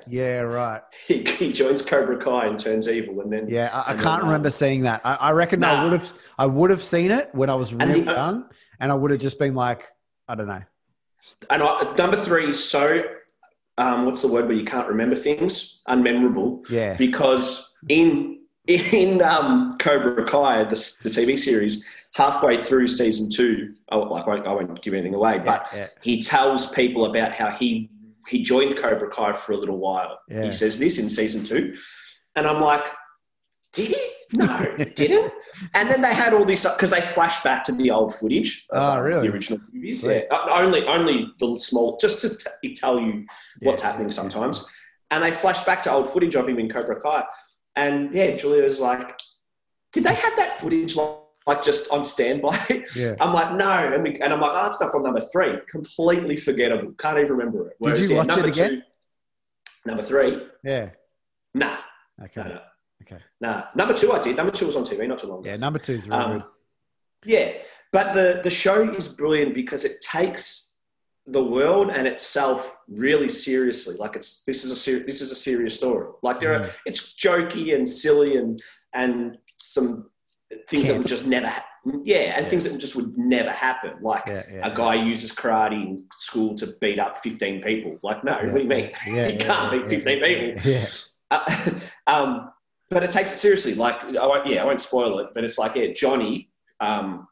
Yeah, right. He, he joins Cobra Kai and turns evil, and then Yeah, I, I can't remember um, seeing that. I, I reckon I would have I would have seen it when I was And really the- young and I would have just been like, I don't know. and I, number three is so um, what's the word where you can't remember things unmemorable Yeah. because in in um, Cobra Kai the, the TV series halfway through season two oh, like I won't, I won't give anything away but yeah, he tells people about how he he joined Cobra Kai for a little while. Yeah. He says this in season two, and I'm like, did he? No, he didn't. And then they had all this because they flashed back to the old footage. Of, Oh, really? The original movies. Yeah, Uh, only only the small, just to t- tell you what's happening sometimes. And they flashed back to old footage of him in Cobra Kai, and yeah, Julia was like, did they have that footage like, like just on standby? Yeah. I'm like, no. And, we, and I'm like, oh, it's not from number three. Completely forgettable. Can't even remember it. Did you watch number it again? Two, number three, Yeah. nah, Okay. no, no, Okay. nah. Number two, I did. Number two was on TV not too long ago. Yeah, number two is really Um, good. Yeah, but the the show is brilliant because it takes the world and itself really seriously. Like it's this is a ser- this is a serious story. Like there are Mm. it's jokey and silly and and some things that would just never ha- yeah and Yeah. things that just would never happen. Like Yeah, yeah. a guy uses karate in school to beat up fifteen people. Like no, what do you mean? yeah, you can't beat fifteen people. Yeah. Uh, um, but it takes it seriously. Like, I won't, yeah, I won't spoil it, but it's like, yeah, Johnny um,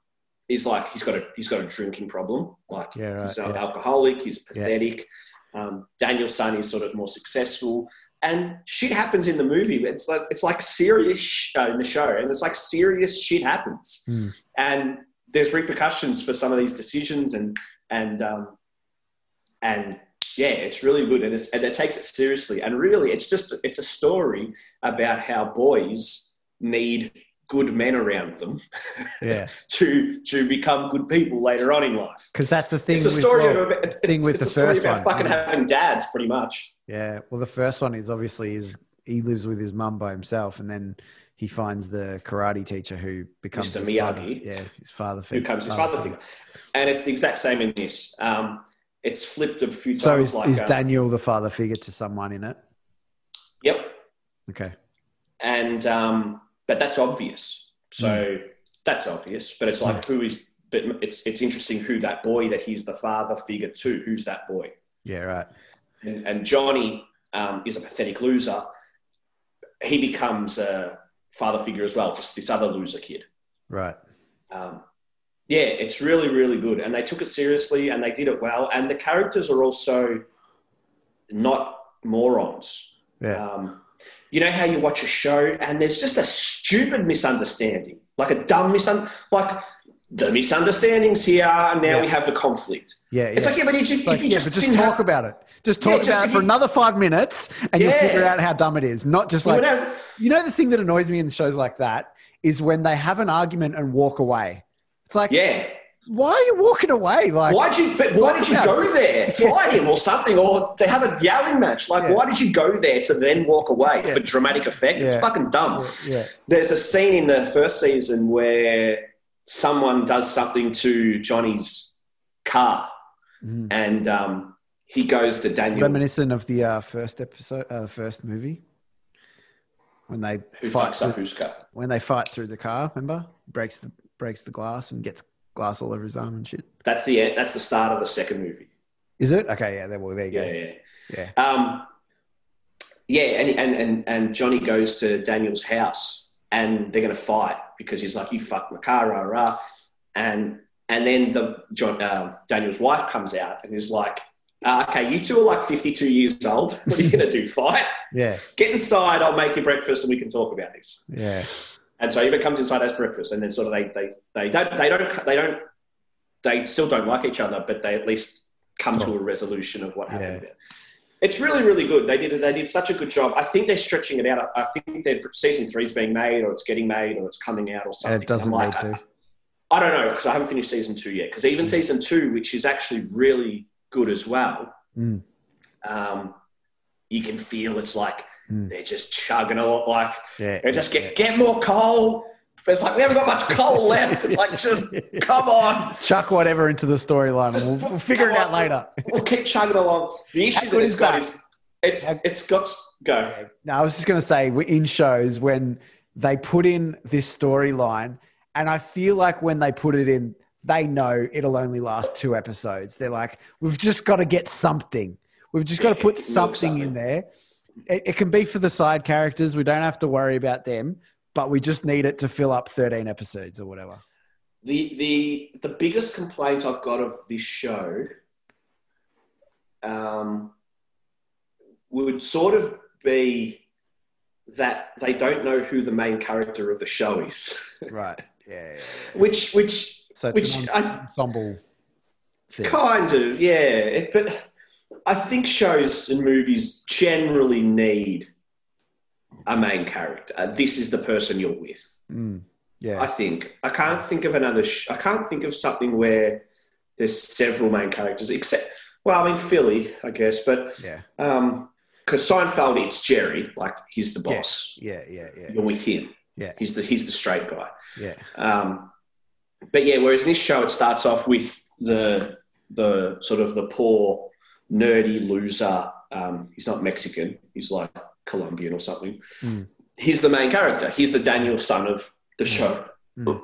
is like he's got a he's got a drinking problem. Like, Yeah, right, he's an yeah. alcoholic. He's Yeah. pathetic. Um, Daniel's son is sort of more successful, and shit happens in the movie. It's like it's like serious sh- uh, in the show, and it's like serious shit happens, Hmm. and there's repercussions for some of these decisions, and and um, and yeah, it's really good, and it's and it takes it seriously, and really, it's just it's a story about how boys need good men around them Yeah. to to become good people later on in life. Because that's the thing It's a with story well, of a, it's, thing with the a story first about one, fucking having dads, pretty much. Yeah. Well, the first one is obviously is he lives with his mum by himself, and then he finds the karate teacher who becomes Mr. his father. Miyagi. Yeah, his father figure. Who becomes his father figure, and it's the exact same in this. Um, it's flipped a few times. So is, like, is uh, Daniel the father figure to someone in it? Yep, Okay. and um, but that's obvious. So Hmm. that's obvious. But it's like who is? But it's it's interesting who that boy that he's the father figure to. Who's that boy? Yeah. Right. And, and Johnny um, is a pathetic loser. He becomes a father figure as well. Just this other loser kid. Right. Um, yeah, it's really really good, and they took it seriously and they did it well. And the characters are also not morons. Yeah. Um, you know how you watch a show and there's just a stupid misunderstanding, like a dumb misunderstanding, like the misunderstandings here, and now Yeah. we have the conflict. yeah. It's yeah. like, yeah, but if you, Like, if you yeah, just, talk have, about it. Just talk just about it for you- another five minutes, and you'll figure out how dumb it is. Not just like have- you know the thing that annoys me in shows like that is when they have an argument and walk away. It's like, yeah. Why are you walking away? Like, Why'd you? But why did you go there? Fight him or something, or to have a yelling match. Like, Yeah. why did you go there to then walk away Yeah. for dramatic effect? It's fucking dumb. yeah, There's a scene in the first season where someone does something to Johnny's car, Mhm. and um, he goes to Daniel, reminiscent of the uh, first episode, uh, the first movie, when they who fight fucks up through, whose car. when they fight through the car. Remember, breaks the breaks the glass and gets glass all over his arm and shit. That's the end. That's the start of the second movie. Is it okay? Yeah, there. Well, there you Yeah, go. yeah. Yeah. Um, yeah, and, and and and Johnny goes to Daniel's house, and they're going to fight because he's like, "You fuck my car, rah, rah," and and then the John, uh, Daniel's wife comes out and is like, uh, "Okay, you two are like fifty-two years old. What are you going to do? Fight? Yeah, Get inside. I'll make you breakfast, and we can talk about this." yeah, And so Eva comes inside, as breakfast, and then sort of they they they don't they don't they don't they still don't like each other, but they at least come to a resolution of what happened. Yeah. It's really really good. They did they did such a good job. I think they're stretching it out. I think their season three is being made, or it's getting made, or it's coming out, or something. and it doesn't I'm need like, to. I, I don't know because I haven't finished season two yet. Because even Mm. season two, which is actually really good as well, Mm. um, you can feel it's like Mm. they're just chugging a lot. Like Yeah, they just get get more coal. It's like we haven't got much coal left. It's like just come on, chuck whatever into the storyline, we'll, we'll figure it out on. later. we'll keep chugging along. The issue How that it's got that? is it's How- it's got go. No, I was just going to say we're in shows when they put in this storyline, and I feel like when they put it in, they know it'll only last two episodes. They're like, we've just got to get something. We've just got to put something, in there. It, it can be for the side characters. We don't have to worry about them, but we just need it to fill up 13 episodes or whatever. The the the biggest complaint I've got of this show um, would sort of be that they don't know who the main character of the show is, Right. Yeah. yeah, yeah. which which So Which an I- ensemble thing. Kind of, yeah. It, but I think shows and movies generally need a main character. This is the person you're with. Mm, yeah. I think I can't think of another. Sh- I can't think of something where there's several main characters. Except, well, I mean Philly, I guess, but yeah. um, because Seinfeld, it's Jerry, like he's the Yeah. boss. Yeah. Yeah. Yeah. You're with him. Yeah. he's the he's the straight guy. Yeah. Um, but yeah, whereas in this show it starts off with the the sort of the poor nerdy loser. Um, he's not Mexican. He's like Colombian or something. Mm. He's the main character. He's the Daniel-san of the show. Mm.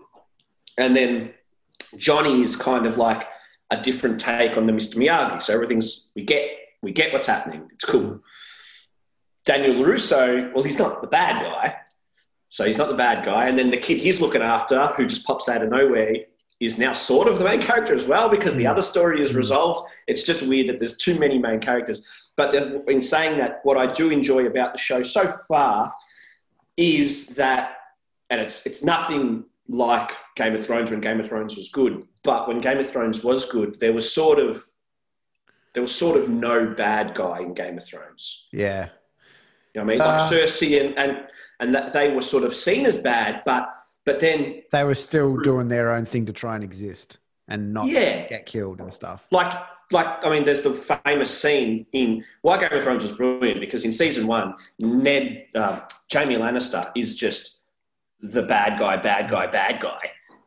And then Johnny is kind of like a different take on the Mr. Miyagi. So everything's we get we get what's happening. It's cool. Daniel LaRusso, well, he's not the bad guy. So he's not the bad guy. And then the kid he's looking after, who just pops out of nowhere, is now sort of the main character as well because the Mm. other story is Mm. resolved. It's just weird that there's too many main characters. But in saying that, what I do enjoy about the show so far is that, and it's it's nothing like Game of Thrones when Game of Thrones was good, but when Game of Thrones was good, there was sort of there was sort of no bad guy in Game of Thrones. Yeah. You know what I mean? Uh, like Cersei and and and that they were sort of seen as bad, but but then They were still doing their own thing to try and exist and not yeah, get killed and stuff. like like I mean, there's the famous scene in why Game of Thrones is brilliant because in season one, Ned uh, Jaime Lannister is just the bad guy, bad guy, bad guy.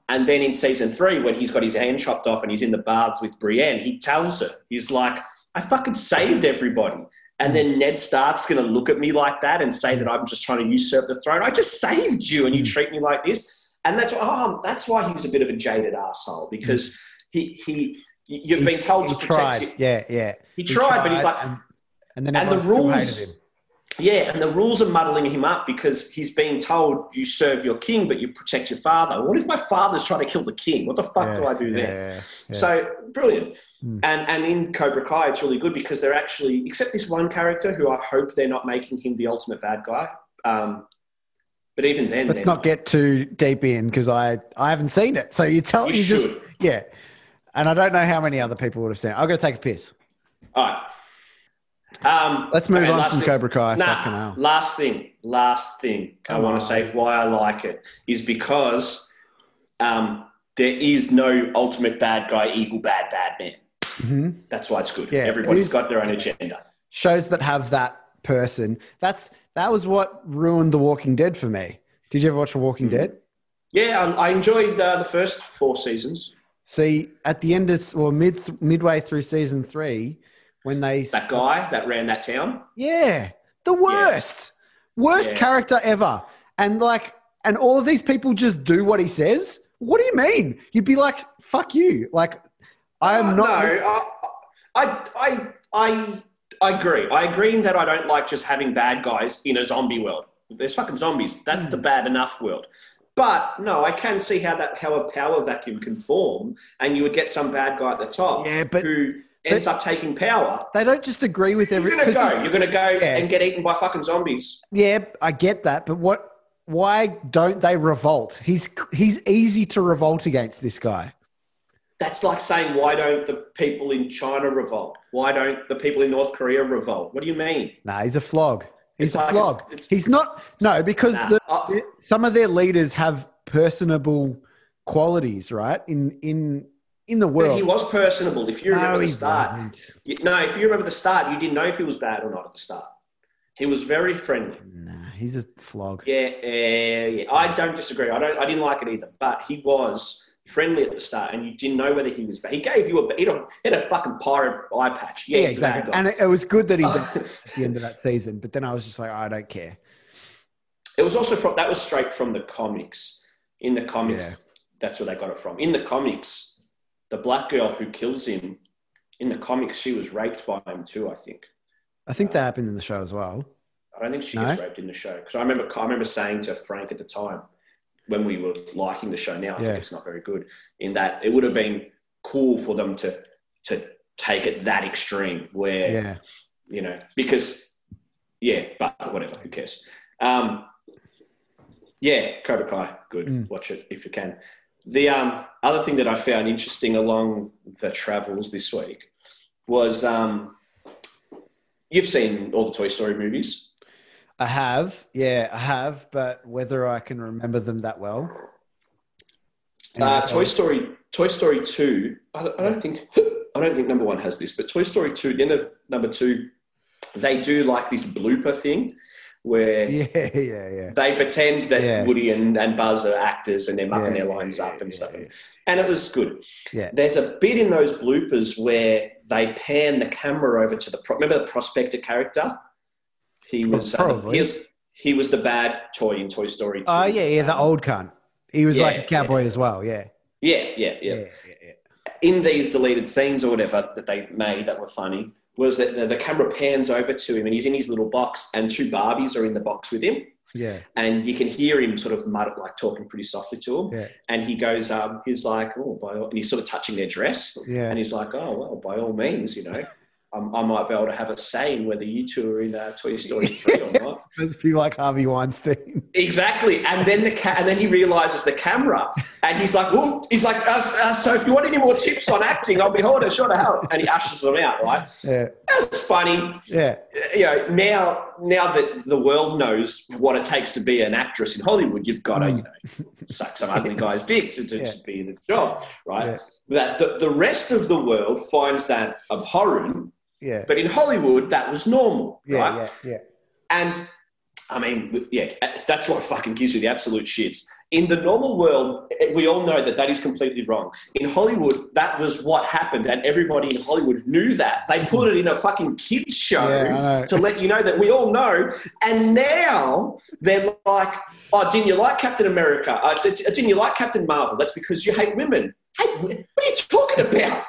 And then in season three, when he's got his hand chopped off and he's in the baths with Brienne, he tells her, he's like, I fucking saved everybody. And then Ned Stark's going to look at me like that and say that I'm just trying to usurp the throne. I just saved you and you Mm. treat me like this. And that's, oh, that's why he's a bit of a jaded asshole because he, he, you've He- been told he to protect tried. him. Yeah, yeah. He, tried, but he's like, and, and then and the rules-. Yeah, and the rules are muddling him up because he's being told you serve your king, but you protect your father. What if my father's trying to kill the king? What the fuck do I do there? Yeah, yeah. So brilliant. Hmm. And and in Cobra Kai, it's really good because they're actually, except this one character who I hope they're not making him the ultimate bad guy. Um, but even then, Let's not get too deep in because I I haven't seen it. So you tell You you, just should. yeah, and I don't know how many other people would have seen it. I'm going to take a piss. All right. Um, Let's move okay, on from thing- Cobra Kai. Nah, last thing, last thing I want to say why I like it is because um, there is no ultimate bad guy, evil bad bad man. Mhm. That's why it's good. Yeah, Everybody's it got their own agenda. Shows that have that person. That's that was what ruined The Walking Dead for me. Did you ever watch The Walking Mhm. Dead? Yeah, I, I enjoyed uh, the first four seasons. See, at the end of or mid midway through season three, when they That guy that ran that town. Yeah, the worst, worst Yeah. character ever. And like, and all of these people just do what he says. What do you mean? You'd be like, "Fuck you!" Like, I am Uh, not. No, I, I, I, I agree. I agree in that I don't like just having bad guys in a zombie world. There's fucking zombies. That's Hmm. the bad enough world. But no, I can see how that how a power vacuum can form, and you would get some bad guy at the top Yeah, but- who ends up taking power. They don't just agree with everything. You're gonna go. You're gonna go Yeah. and get eaten by fucking zombies. Yeah, I get that, but what? Why don't they revolt? He's he's easy to revolt against this guy. That's like saying, why don't the people in China revolt? Why don't the people in North Korea revolt? What do you mean? Nah, he's a flog. He's It's a like flog. it's- it's- he's not. No, because Nah. the, Uh, some of their leaders have personable qualities, right? In in in the but world. he was personable. If you remember the start. You- No, if you remember the start, you didn't know if he was bad or not at the start. He was very friendly. Nah, he's a flog. Yeah, yeah, yeah. I don't disagree. I don't. I didn't like it either. But he was friendly at the start, and you didn't know whether he was bad. He gave you a. He had a, he had a fucking pirate eye patch. Yeah, Yeah, he's a bad exactly. And it, it was good that he at the end of that season. But then I was just like, I don't care. It was also from that was straight from the comics. In the comics, Yeah. that's where they got it from. In the comics, the black girl who kills him, in the comics, she was raped by him too. I think. I think that happened in the show as well. I don't think she No? gets raped in the show because I remember I remember saying to Frank at the time when we were liking the show. Now I Yeah. think it's not very good. In that it would have been cool for them to to take it that extreme where Yeah. you know because yeah, but whatever. Who cares? Um, yeah, Cobra Kai, good. Mm. Watch it if you can. The um, other thing that I found interesting along the travels this week was um, you've seen all the Toy Story movies. I have. Yeah, I have. But whether I can remember them that well. Uh, Toy Story, Toy Story Two. I, I don't think I don't think number one has this, but Toy Story Two. The end of number two, they do like this blooper thing where Yeah, yeah, yeah. they pretend that Yeah. Woody and, and Buzz are actors and they're mucking Yeah, their lines up and stuff. And it was good. Yeah. There's a bit in those bloopers where they pan the camera over to the pro- remember the prospector character. He was uh, Probably. he was he was the bad toy in Toy Story. 2. Oh yeah, yeah. The old cunt. He was like a cowboy as well. Yeah. Yeah, yeah, yeah. in these deleted scenes or whatever that they made that were funny was that the, the camera pans over to him and he's in his little box and two Barbies are in the box with him Yeah. and you can hear him sort of mutter, like talking pretty softly to him Yeah. and he goes um, he's like oh by all, and he's sort of touching their dress Yeah. and he's like oh well by all means you know um, I might be able to have a say in whether you two are in uh, Toy Story 3 or not Supposed to be like Harvey Weinstein. Exactly, and then the ca- and then he realizes the camera, and he's like, "Well, he's like, uh, uh, so if you want any more tips on acting, I'll be than sure to help." And he ushers them out. Right? Yeah. That's funny. Yeah. You know, now now that the world knows what it takes to be an actress in Hollywood, you've got to you know suck some ugly guy's dick to, to. Yeah. to be in the job, right? Yeah. That the, the rest of the world finds that abhorrent, Yeah. but in Hollywood that was normal, Yeah. right? Yeah. Yeah. And I mean, yeah, that's what fucking gives me the absolute shits. In the normal world, we all know that that is completely wrong. In Hollywood, that was what happened, and everybody in Hollywood knew that. They put it in a fucking kids show Yeah, to let you know that we all know. And now they're like, "Oh, didn't you like Captain America? Uh, did- didn't you like Captain Marvel? That's because you hate women." Hey, what are you talking about?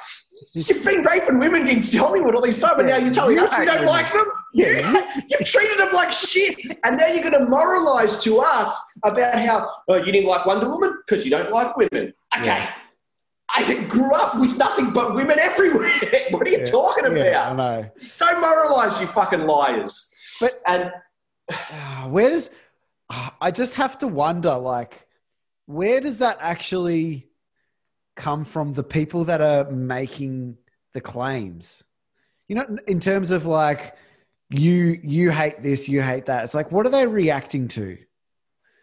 You've been raping women in Hollywood all these time, and Yeah, now you're telling you us we don't women. like them. Yeah. You've treated them like shit, and now you're going to moralize to us about how oh, you didn't like Wonder Woman because you don't like women. Okay. Yeah. I grew up with nothing but women everywhere. what are you Yeah. talking about? Yeah, I know. Don't moralize, you fucking liars. But- and where does I just have to wonder like where does that actually come from the people that are making the claims you know in terms of like you you hate this you hate that it's like what are they reacting to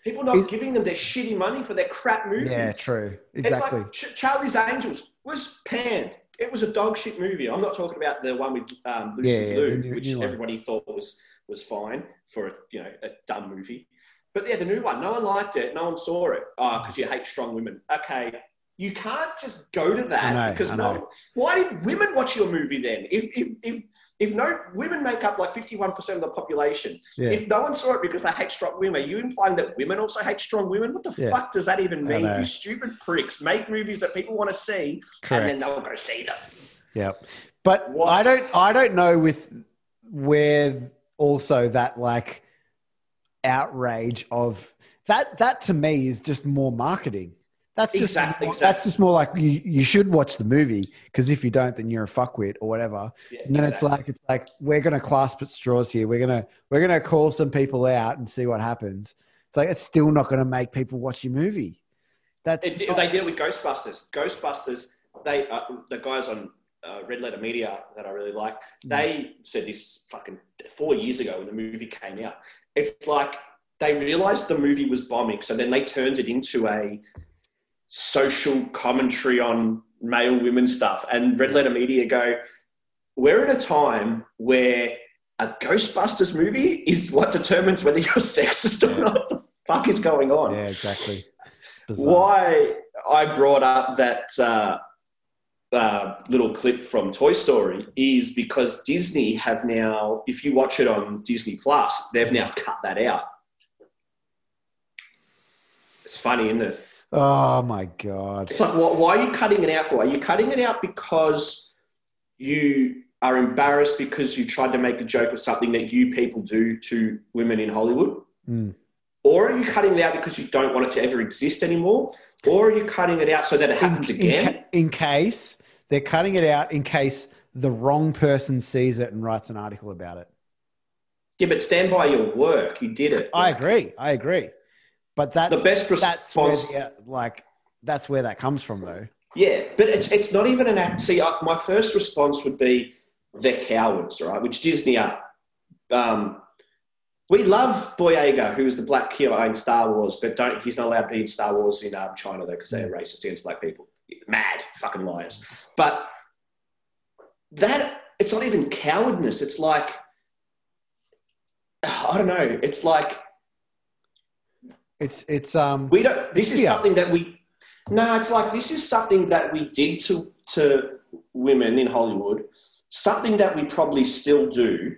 people not Is- giving them their shitty money for their crap movies. yeah true It's exactly like Charlie's Angels was panned. It was a dog shit movie. I'm not talking about the one with um, Lucy Yeah, yeah, Liu, new- which new one. everybody thought was was fine for a you know a dumb movie. But yeah, the new one, no one liked it. No one saw it. Oh, because you hate strong women. Okay, you can't just go to that know, because no. Why did women watch your movie then? If if if if no women make up like 51% of the population, yeah if no one saw it because they hate strong women, are you implying that women also hate strong women? What the Yeah. fuck does that even mean? You stupid pricks. Make movies that people want to see and then they'll go see them. Yep. But What- I don't I don't know with where also that like outrage of that that to me is just more marketing. That's just Exactly, more- exactly. that's just more like you, you should watch the movie because if you don't then you're a fuckwit or whatever. Yeah, And then it's like it's like we're gonna clasp at straws here. We're gonna we're gonna call some people out and see what happens. It's like it's still not gonna make people watch your movie. That's It, not- they did it with Ghostbusters. Ghostbusters, they uh, the guys on uh, Red Letter Media that I really like, they said this fucking four years ago when the movie came out. It's like they realized the movie was bombing, so then they turned it into a social commentary on male women stuff. And Red Letter Media go, we're in a time where a Ghostbusters movie is what determines whether you're sexist or not. What the fuck is going on? yeah, exactly. Why I brought up that uh, uh, little clip from Toy Story is because Disney have now, if you watch it on Disney Plus, they've now cut that out. It's funny, isn't it? Oh my god. It's like, wh- why are you cutting it out for? Are you cutting it out because you are embarrassed because you tried to make a joke of something that you people do to women in Hollywood? Mm. Or are you cutting it out because you don't want it to ever exist anymore? Or are you cutting it out so that it happens in, again? In, ca- in case they're cutting it out, in case the wrong person sees it and writes an article about it. yeah, but stand by your work. You did it. I agree. I agree. But that's The best that's where response- the, uh, like that's where that comes from, though. Yeah, but it's, it's not even an act. See, I, my first response would be they're cowards, right? Which Disney are. Um, we love Boyega, who is the black killer in Star Wars, but don't he's not allowed to be in Star Wars in um, China though because they're racist against black people. Mad, fucking liars. But that it's not even cowardness. It's like I don't know. It's like It's it's um we don't. This is Yeah. something that we. No, it's like this is something that we did to to women in Hollywood. Something that we probably still do,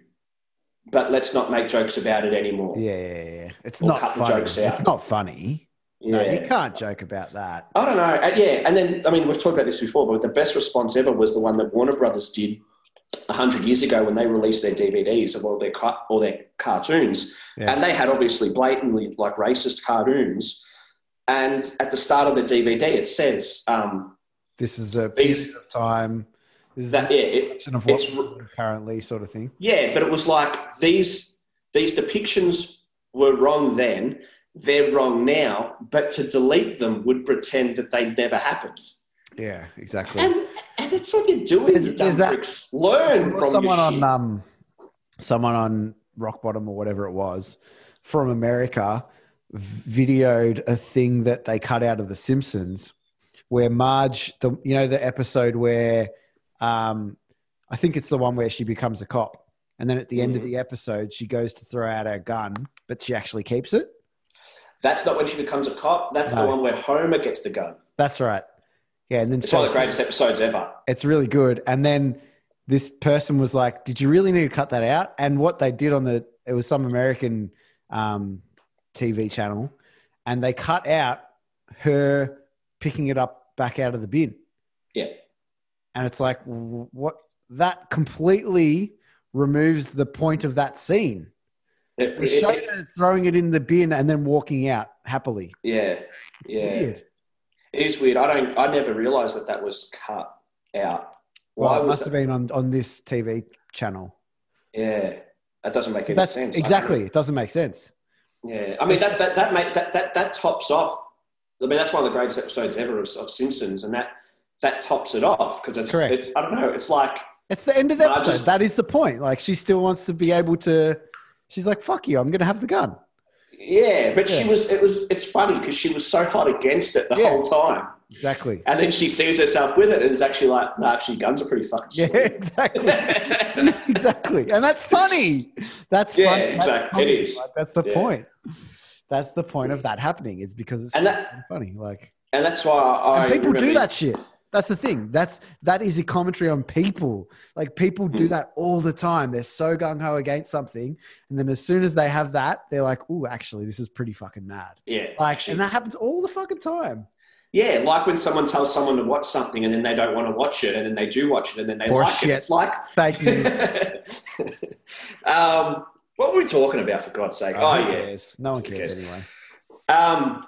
but let's not make jokes about it anymore. yeah, yeah, yeah. It's Or not cut the jokes out. It's not funny. No, Yeah. you can't joke about that. I don't know. Yeah, and then I mean we've talked about this before, but the best response ever was the one that Warner Brothers did hundred years ago when they released their DVDs of all their car- all their cartoons, Yeah. and they had obviously blatantly like racist cartoons. And at the start of the DVD, it says um, This is a These- piece of time. This is that yeah, it, reflection of what it's we currently, sort of thing. Yeah, but it was like these these depictions were wrong then, they're wrong now, but to delete them would pretend that they never happened. Yeah, exactly. And and that's what you're doing, There's- you there's that-. Learn from someone on um someone on rock bottom or whatever it was from america videoed a thing that they cut out of the simpsons where marge the you know the episode where um i think it's the one where she becomes a cop and then at the end of Mhm. the episode she goes to throw out her gun but she actually keeps it That's not when she becomes a cop. That's the one where Homer gets the gun. that's right yeah and then It's so- one of the greatest episodes ever. it's really good. And then this person was like, "Did you really need to cut that out?" And what they did on the it was some American um, TV channel, and they cut out her picking it up back out of the bin. Yeah. and it's like what that completely removes the point of that scene. It- They it- showed her throwing it in the bin and then walking out happily. yeah, yeah. Weird. It is weird. I don't. I never realised that that was cut out. Well, Why it must that? have been on, on this TV channel. Yeah, that doesn't make any That's sense. exactly. It doesn't make sense. Yeah, I mean that that that make, that that that tops off. I mean that's one of the greatest episodes ever of, of Simpsons, and that that tops it off because it's, Correct. it's I don't know. It's like It's the end of the episode. just- that is the point. Like she still wants to be able to. She's like, "Fuck you! I'm going to have the gun." Yeah, but she was. It was. It's funny because she was so hot against it the Yeah. whole time, Exactly. and then she sees herself with it, and is actually like, no, actually, guns are pretty fucking. Yeah, exactly. exactly. And that's funny. That's Yeah, funny. Exactly. It funny. is. Like, that's the Yeah. point. That's the point of that happening. Is because it's And that- funny. Like and that's why I people do that shit. That's the thing. That's that is a commentary on people. Like people do Hmm. that all the time. They're so gung ho against something, and then as soon as they have that, they're like, "Oh, actually, this is pretty fucking mad." Yeah, Like, actually, and that happens all the fucking time. yeah, like when someone tells someone to watch something and then they don't want to watch it, and then they do watch it, and then they Or like shit. it. It's like Thank you. um, what were we talking about for God's sake? Oh, Oh, yeah. cares? No one cares, cares? anyway. Um,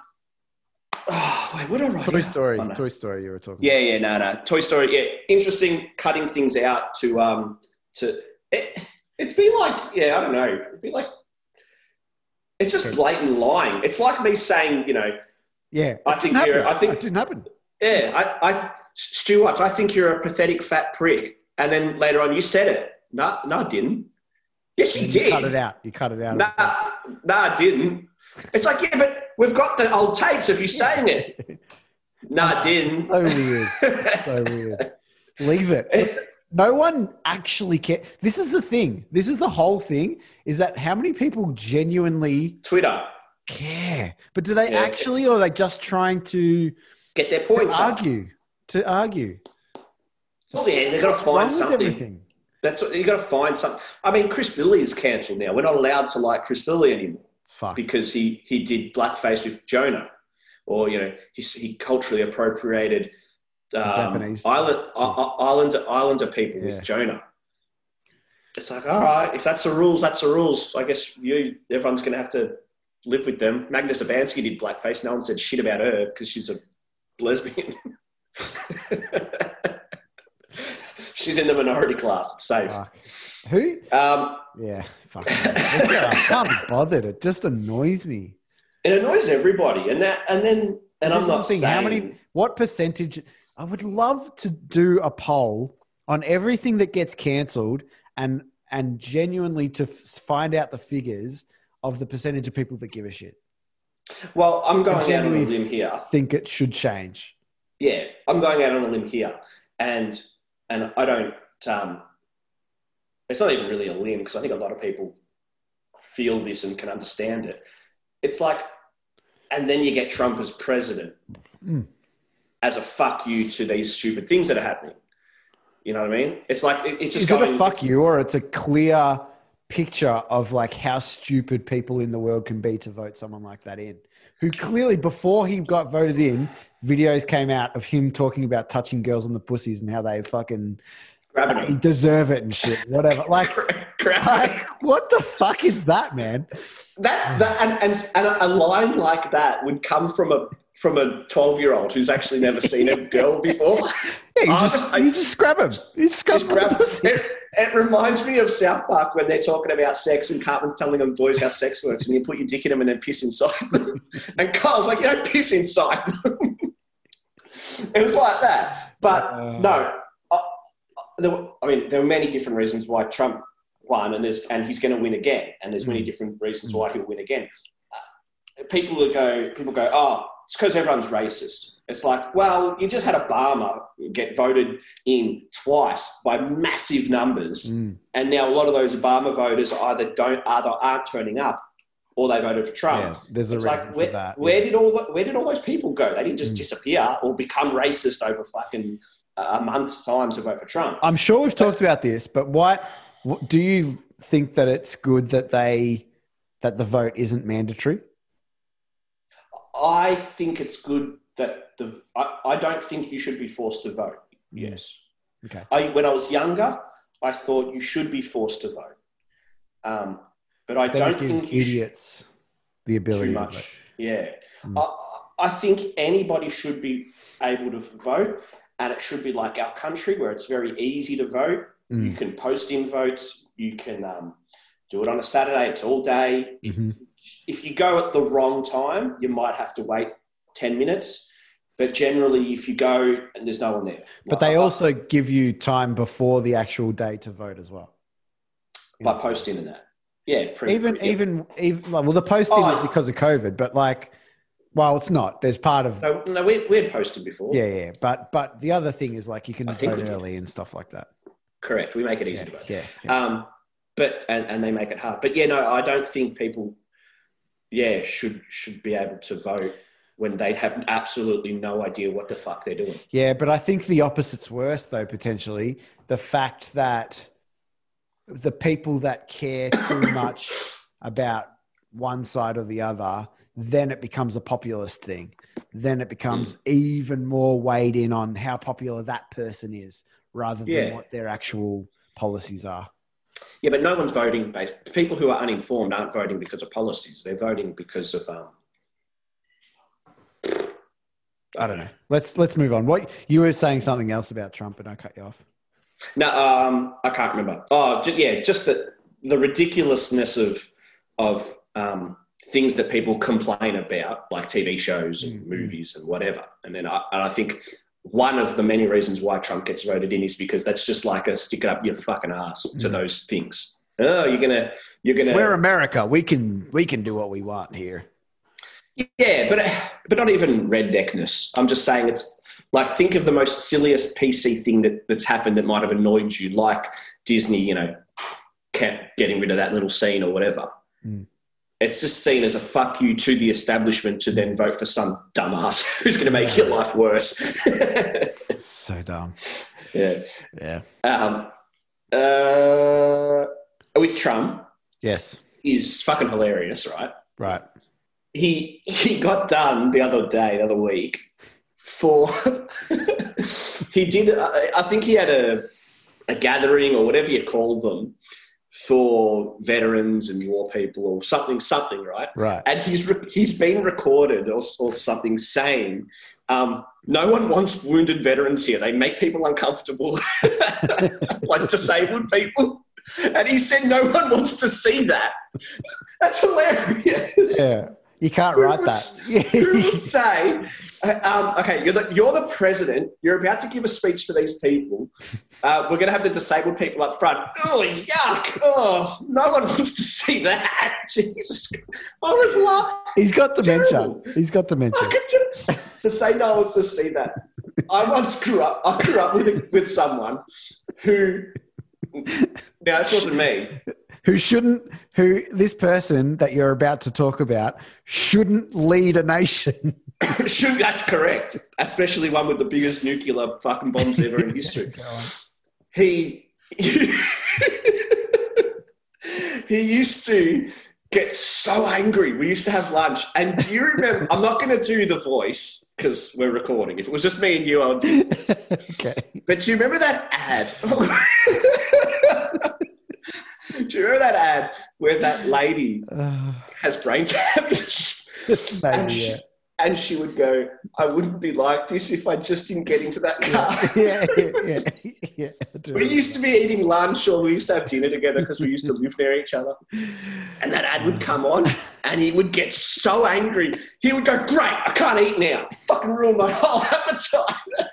oh, wait, what did? Toy? Story. Oh, no. Toy Story. You were talking. Yeah, yeah, no, no. Toy Story. Yeah, interesting. Cutting things out to um to it. It'd be like yeah, I don't know. It'd be like it's just blatant lying. It's like me saying, you know, Yeah. I think you're- I think- it didn't happen. yeah, I, I Stuart, I think you're a pathetic fat prick. And then later on, you said it. No, no, I didn't. Yes, you You did. cut it out. You cut it out. Nah, nah, I didn't. It's like, yeah, but we've got the old tapes of you're saying it. No, I didn't. So weird. So weird. Leave it. No one actually care. This is the thing. This is the whole thing. Is that how many people genuinely Twitter, care? But do they Yeah. actually, or are they just trying to, get their to points up. argue? To argue. Well, yeah, they've got to find something. everything? That's what you got to find something. I mean, Chris Lilley is cancelled now. We're not allowed to like Chris Lilley anymore Fucked. because he he did blackface with Jonah, or you know, he he culturally appropriated um, Japanese. island I- I- islander islander people Yeah. with Jonah. It's like, all right, if that's the rules, that's the rules. I guess you everyone's going to have to live with them. Magda Szubanski did blackface. No one said shit about her because she's a lesbian. she's in the minority class. It's safe. Fuck. Who? Um, Yeah. Fuck. I can't be bothered. It just annoys me. it annoys everybody, and that, and then, and I'm not saying how many what percentage I would love to do a poll on everything that gets cancelled and and genuinely to f- find out the figures of the percentage of people that give a shit. Well, I'm going out on a limb here. Think it should change. Yeah, I'm going out on a limb here, and and I don't. Um, it's not even really a limb because I think a lot of people feel this and can understand it. It's like, and then you get Trump as president Mm. as a fuck you to these stupid things that are happening. You know what I mean? It's like it, it's just Is going. it a fuck you or it's a clear picture of like how stupid people in the world can be to vote someone like that in? Who clearly before he got voted in, videos came out of him talking about touching girls on the pussies and how they fucking grabbing him. deserve it and shit. Whatever. Like, like what the fuck is that, man? That, that and, and, and a line like that would come from a from a 12 year old who's actually never seen a girl before. Yeah, you, just, I- you just grab him. You just grab, Just him grab- pussy. it, it reminds me of South Park when they're talking about sex and Cartman's telling them boys how sex works and you put your dick in them and then piss inside them. And Carl's like, you don't piss inside them. it was like that. But Uh. no, there were, I mean, there are many different reasons why Trump won and, there's, and he's going to win again. And there's many Mm. different reasons why he'll win again. Uh, people will go, people go, oh, it's because everyone's racist. It's like, well, you just had Obama get voted in twice by massive numbers, Mm, and now a lot of those Obama voters either don't either aren't turning up or they voted for Trump. yeah, there's a It's reason like for where, that. where yeah. did all where did all those people go? They didn't just Mm. disappear or become racist over fucking a month's time to vote for Trump. I'm sure we've talked about this, but why what, do you think that it's good that they that the vote isn't mandatory? I think it's good that the I, I don't think you should be forced to vote. Yes, Okay. I, when I was younger, I thought you should be forced to vote. Um, but I Then don't gives think you idiots the ability too to much. Yeah. Mm. I, I think anybody should be able to vote, and it should be like our country where it's very easy to vote. Mm. You can post in votes. You can um, do it on a Saturday. It's all day. Mhm. If you go at the wrong time, you might have to wait 10 minutes. But generally, if you go and there's no one there. But they also give you time before the actual day to vote as well. By posting in that. Yeah. Pretty, even pretty- yeah. even even like, well the posting Oh, is because of covid but like well it's not there's part of No, no we, we had posted before. yeah yeah but but the other thing is like you can vote early and stuff like that Correct. We make it easy yeah, to vote. yeah, yeah. Um, but and, and they make it hard. But yeah, no, I don't think people, yeah, should should be able to vote when they have absolutely no idea what the fuck they're doing. Yeah, but I think the opposite's worse though potentially the fact that the people that care too much about one side or the other then it becomes a populist thing then it becomes even more weighed in on how popular that person is rather than Yeah. what their actual policies are Yeah, but no one's voting. Based, people who are uninformed aren't voting because of policies. They're voting because of. Um, I don't know. Let's let's move on. What you were saying something else about Trump, and I cut you off. No, um, I can't remember. Oh, yeah, just that the ridiculousness of of um, things that people complain about, like TV shows and Mm, mm. movies and whatever. And then I, and I think one of the many reasons why Trump gets voted in is because that's just like a stick it up your fucking ass to Mm. those things. Oh, you're gonna you're gonna We're America. We can we can do what we want here. Yeah, but but not even redneckness. I'm just saying it's like think of the most silliest PC thing that, that's happened that might have annoyed you, like Disney, you know, kept getting rid of that little scene or whatever. Mm. It's just seen as a fuck you to the establishment to then vote for some dumbass who's going to make your life worse. So dumb. yeah. Yeah. Um, uh, with Trump Yes. is fucking hilarious, right? Right. he he got done the other day, the other week, for he did. I I think he had a a gathering or whatever you call them for veterans and war people or something, something, right? Right. And he's re- he's been recorded or, or something saying. Um, no one wants wounded veterans here. They make people uncomfortable, like disabled people. And he said no one wants to see that. That's hilarious. Yeah. You can't Who write would that. Who would say, uh, um, okay, you're the, you're the president, you're about to give a speech to these people. Uh, we're going to have the disabled people up front. Oh, yuck. Oh, no one wants to see that. Jesus. I was laughing. He's got dementia. Terrible. He's got dementia. To say no one wants to see that. I once grew up, I grew up with, with someone who, now this wasn't me. Who shouldn't? Who this person that you're about to talk about shouldn't lead a nation? Shoot, that's correct. Especially one with the biggest nuclear fucking bombs ever in history. He he used to get so angry. We used to have lunch, and do you remember? I'm not going to do the voice because we're recording. If it was just me and you, I'll do. okay. But do you remember that ad? Do you remember that ad where that lady has brain damage? and, she, Yeah. and she would go, I wouldn't be like this if I just didn't get into that car. Yeah. Yeah. Yeah. yeah, do We used to be eating lunch or we used to have dinner together because we used to live near each other. And that ad would come on and he would get so angry. He would go, Great, I can't eat now. Fucking ruined my whole appetite.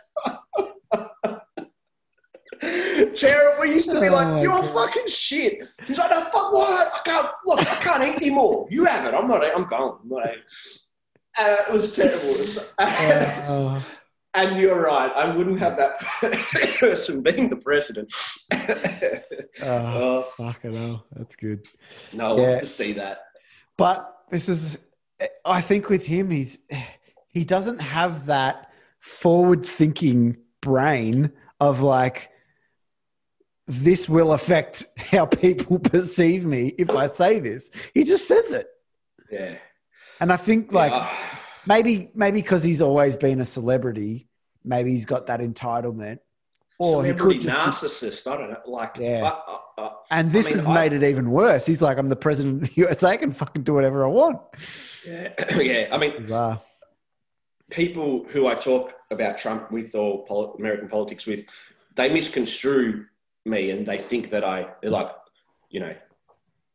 Terrible. We used to be Oh like, You're God. fucking shit. He's like, No, fuck what? I can't, look, I can't eat anymore. You have it. I'm not, I'm gone. I'm not it was terrible. It was- Uh, and you're right. I wouldn't have that person being the president. uh, oh, fucking hell. That's good. no one wants to see that. But this is, I think with him, he's he doesn't have that forward-thinking brain of like, this will affect how people perceive me if I say this. He just says it, Yeah. and I think like Yeah. maybe maybe because he's always been a celebrity, maybe he's got that entitlement. Or he could just be- narcissist. I don't know. Like, Yeah. I- I- I- And this mean, has made it even worse. He's like, I'm the president of the USA. I can fucking do whatever I want. yeah, yeah. I mean, Bizarre. people who I talk about Trump with or pol- American politics with, they misconstrue me and they think that I, they're like, you know,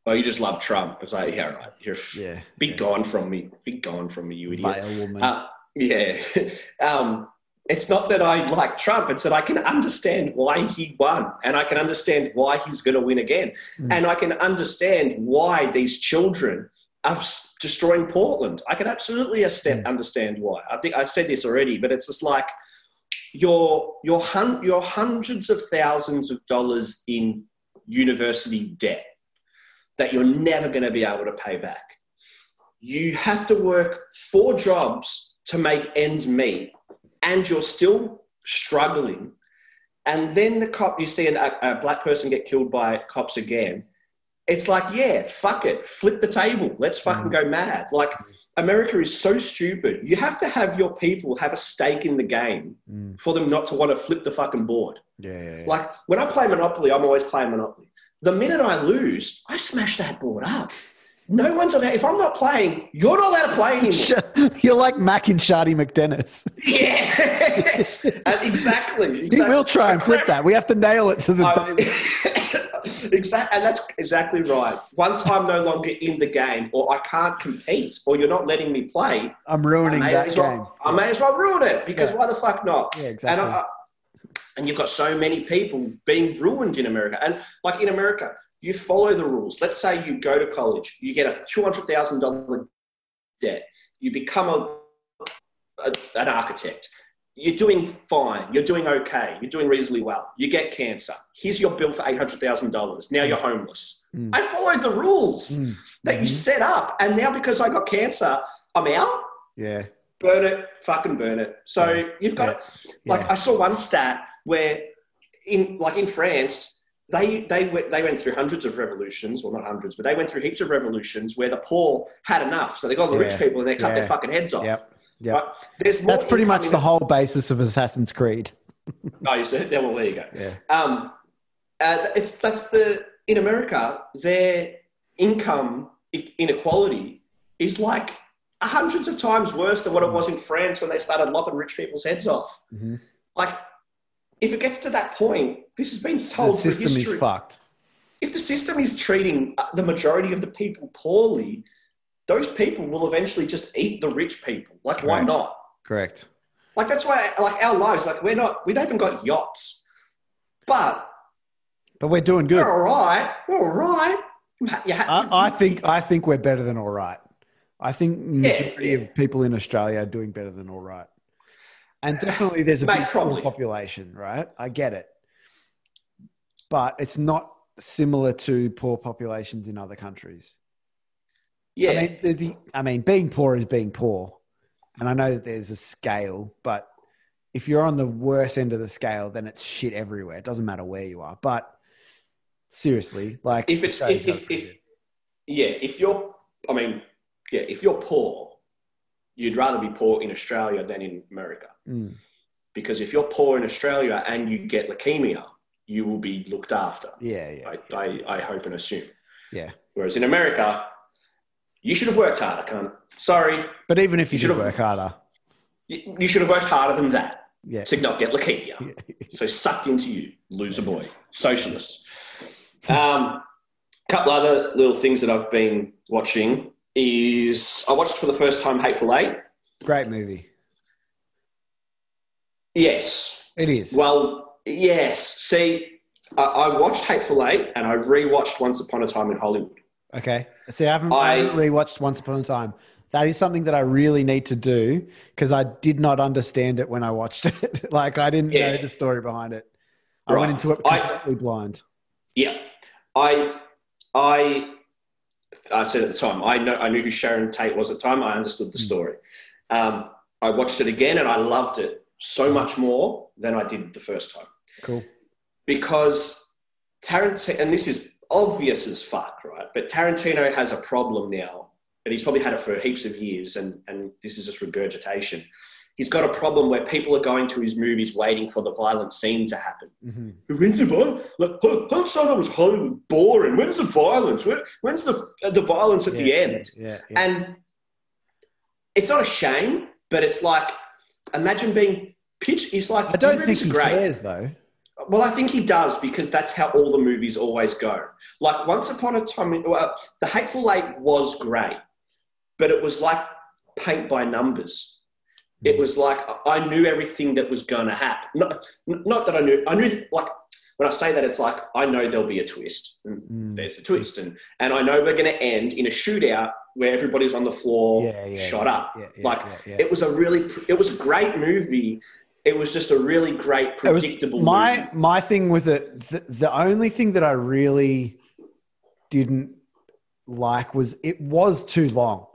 oh, you just love Trump. It's like, yeah, right. You're Yeah. be yeah. gone from me. Be gone from me, you idiot. Uh, yeah. um, it's not that I like Trump, it's that I can understand why he won and I can understand why he's going to win again. Mm. And I can understand why these children are destroying Portland. I can absolutely Mm. understand why. I think I've said this already, but it's just like you're, you're, hun- you're hundreds of thousands of dollars in university debt that you're never going to be able to pay back. You have to work four jobs to make ends meet, and you're still struggling. And then the cop, you see an, a, a black person get killed by cops again. It's like, yeah, fuck it, flip the table. Let's fucking go mad. Like, America is so stupid. You have to have your people have a stake in the game Mm. for them not to want to flip the fucking board. Yeah, yeah, yeah. Like when I play Monopoly, I'm always playing Monopoly. The minute I lose, I smash that board up. No one's allowed. If I'm not playing, you're not allowed to play anymore. You're like Mac and Shardy McDennis. yes, and exactly. He will try and flip that. We have to nail it to the. exactly, and that's exactly right. Once I'm no longer in the game, or I can't compete, or you're not letting me play, I'm ruining that game. well, I may as well ruin it because Yeah. why the fuck not? Yeah, And, exactly. I, and you've got so many people being ruined in America. And like in America, you follow the rules. Let's say you go to college, you get a $200,000 debt, you become a, a, an architect. You're doing fine. You're doing okay. You're doing reasonably well. You get cancer. Here's your bill for $800,000. Now you're homeless. Mm. I followed the rules Mm. that you Mhm. set up. And now because I got cancer, I'm out Yeah. burn it, fucking burn it. So Yeah. you've got Yeah. like Yeah. I saw one stat where in like in France they they went they went through hundreds of revolutions, well not hundreds, but they went through heaps of revolutions where the poor had enough, so they got the rich people and they cut their fucking heads off. Yep. Right? There's more That's pretty much the whole basis of Assassin's Creed. Oh, you said, yeah, well, there you go. Yeah. Um, uh, it's that's the in America their income inequality is like hundreds of times worse than what it was in France when they started lopping rich people's heads off. Mhm. Like, if it gets to that point, this has been told for system is fucked. If the system is treating uh, the majority of the people poorly, those people will eventually just eat the rich people. Like, why not? Correct. Like that's why, like our lives, like we're not, we don't even got yachts, but But we're doing good. We're all right. We're all right. I, I think I think we're better than all right. I think majority yeah. of people in Australia are doing better than all right. And definitely there's a Mate, big probably. population, right? I get it. But it's not similar to poor populations in other countries. Yeah, I mean, the, the, I mean, being poor is being poor. And I know that there's a scale, but if you're on the worst end of the scale, then it's shit everywhere. It doesn't matter where you are. But seriously, like if it's if, if, if yeah, if you're, I mean, yeah, if you're poor, you'd rather be poor in Australia than in America. Mm, because if you're poor in Australia and you get leukemia, you will be looked after. yeah, yeah, I, I, I hope and assume. yeah. Whereas in America, you should have worked harder, cunt. Sorry, But even if you, You should've- work harder, you, you should have worked harder than that yeah. to not get leukemia. So sucked into you, loser boy, socialists. Um, couple other little things that I've been watching is I watched for the first time Hateful Eight. Great movie. Yes. It is. Well, yes. See, I, I watched Hateful Eight and I rewatched Once Upon a Time in Hollywood. Okay. See, I haven't, I- I haven't rewatched Once Upon a Time. That is something that I really need to do because I did not understand it when I watched it. like I didn't Yeah. know the story behind it. I Right. went into it I- completely blind. Yeah, I, I, I said at the time I know I knew who Sharon Tate was at the time. I understood the Mm. story. Um, I watched it again and I loved it so much more than I did the first time Cool. because Tarantino, and this is obvious as fuck, right? But Tarantino has a problem now, and he's probably had it for heaps of years, and, and this is just regurgitation. he's got a problem where people are going to his movies waiting for the violent scene to happen. Mhm. When's the violence? Like, Han- Han Solo was Hollywood boring. When's the violence? Where, when's the uh, the violence at the end? Yeah, yeah. And it's not a shame, but it's like imagine being pitched. It's like I don't think he great. cares though. Well, I think he does because that's how all the movies always go. Like Once Upon a Time, well, The Hateful Eight was great, but it was like paint by numbers. It was like I knew everything that was going to happen. Not, not that I knew. I knew like when I say that, it's like I know there'll be a twist. Mm. there's a twist, and and I know we're going to end in a shootout where everybody's on the floor, Yeah, yeah, shot yeah, up. like it was a really, it was a great movie. It was just a really great, It was predictable my movie. my thing with it. The, the only thing that I really didn't like was it was too long.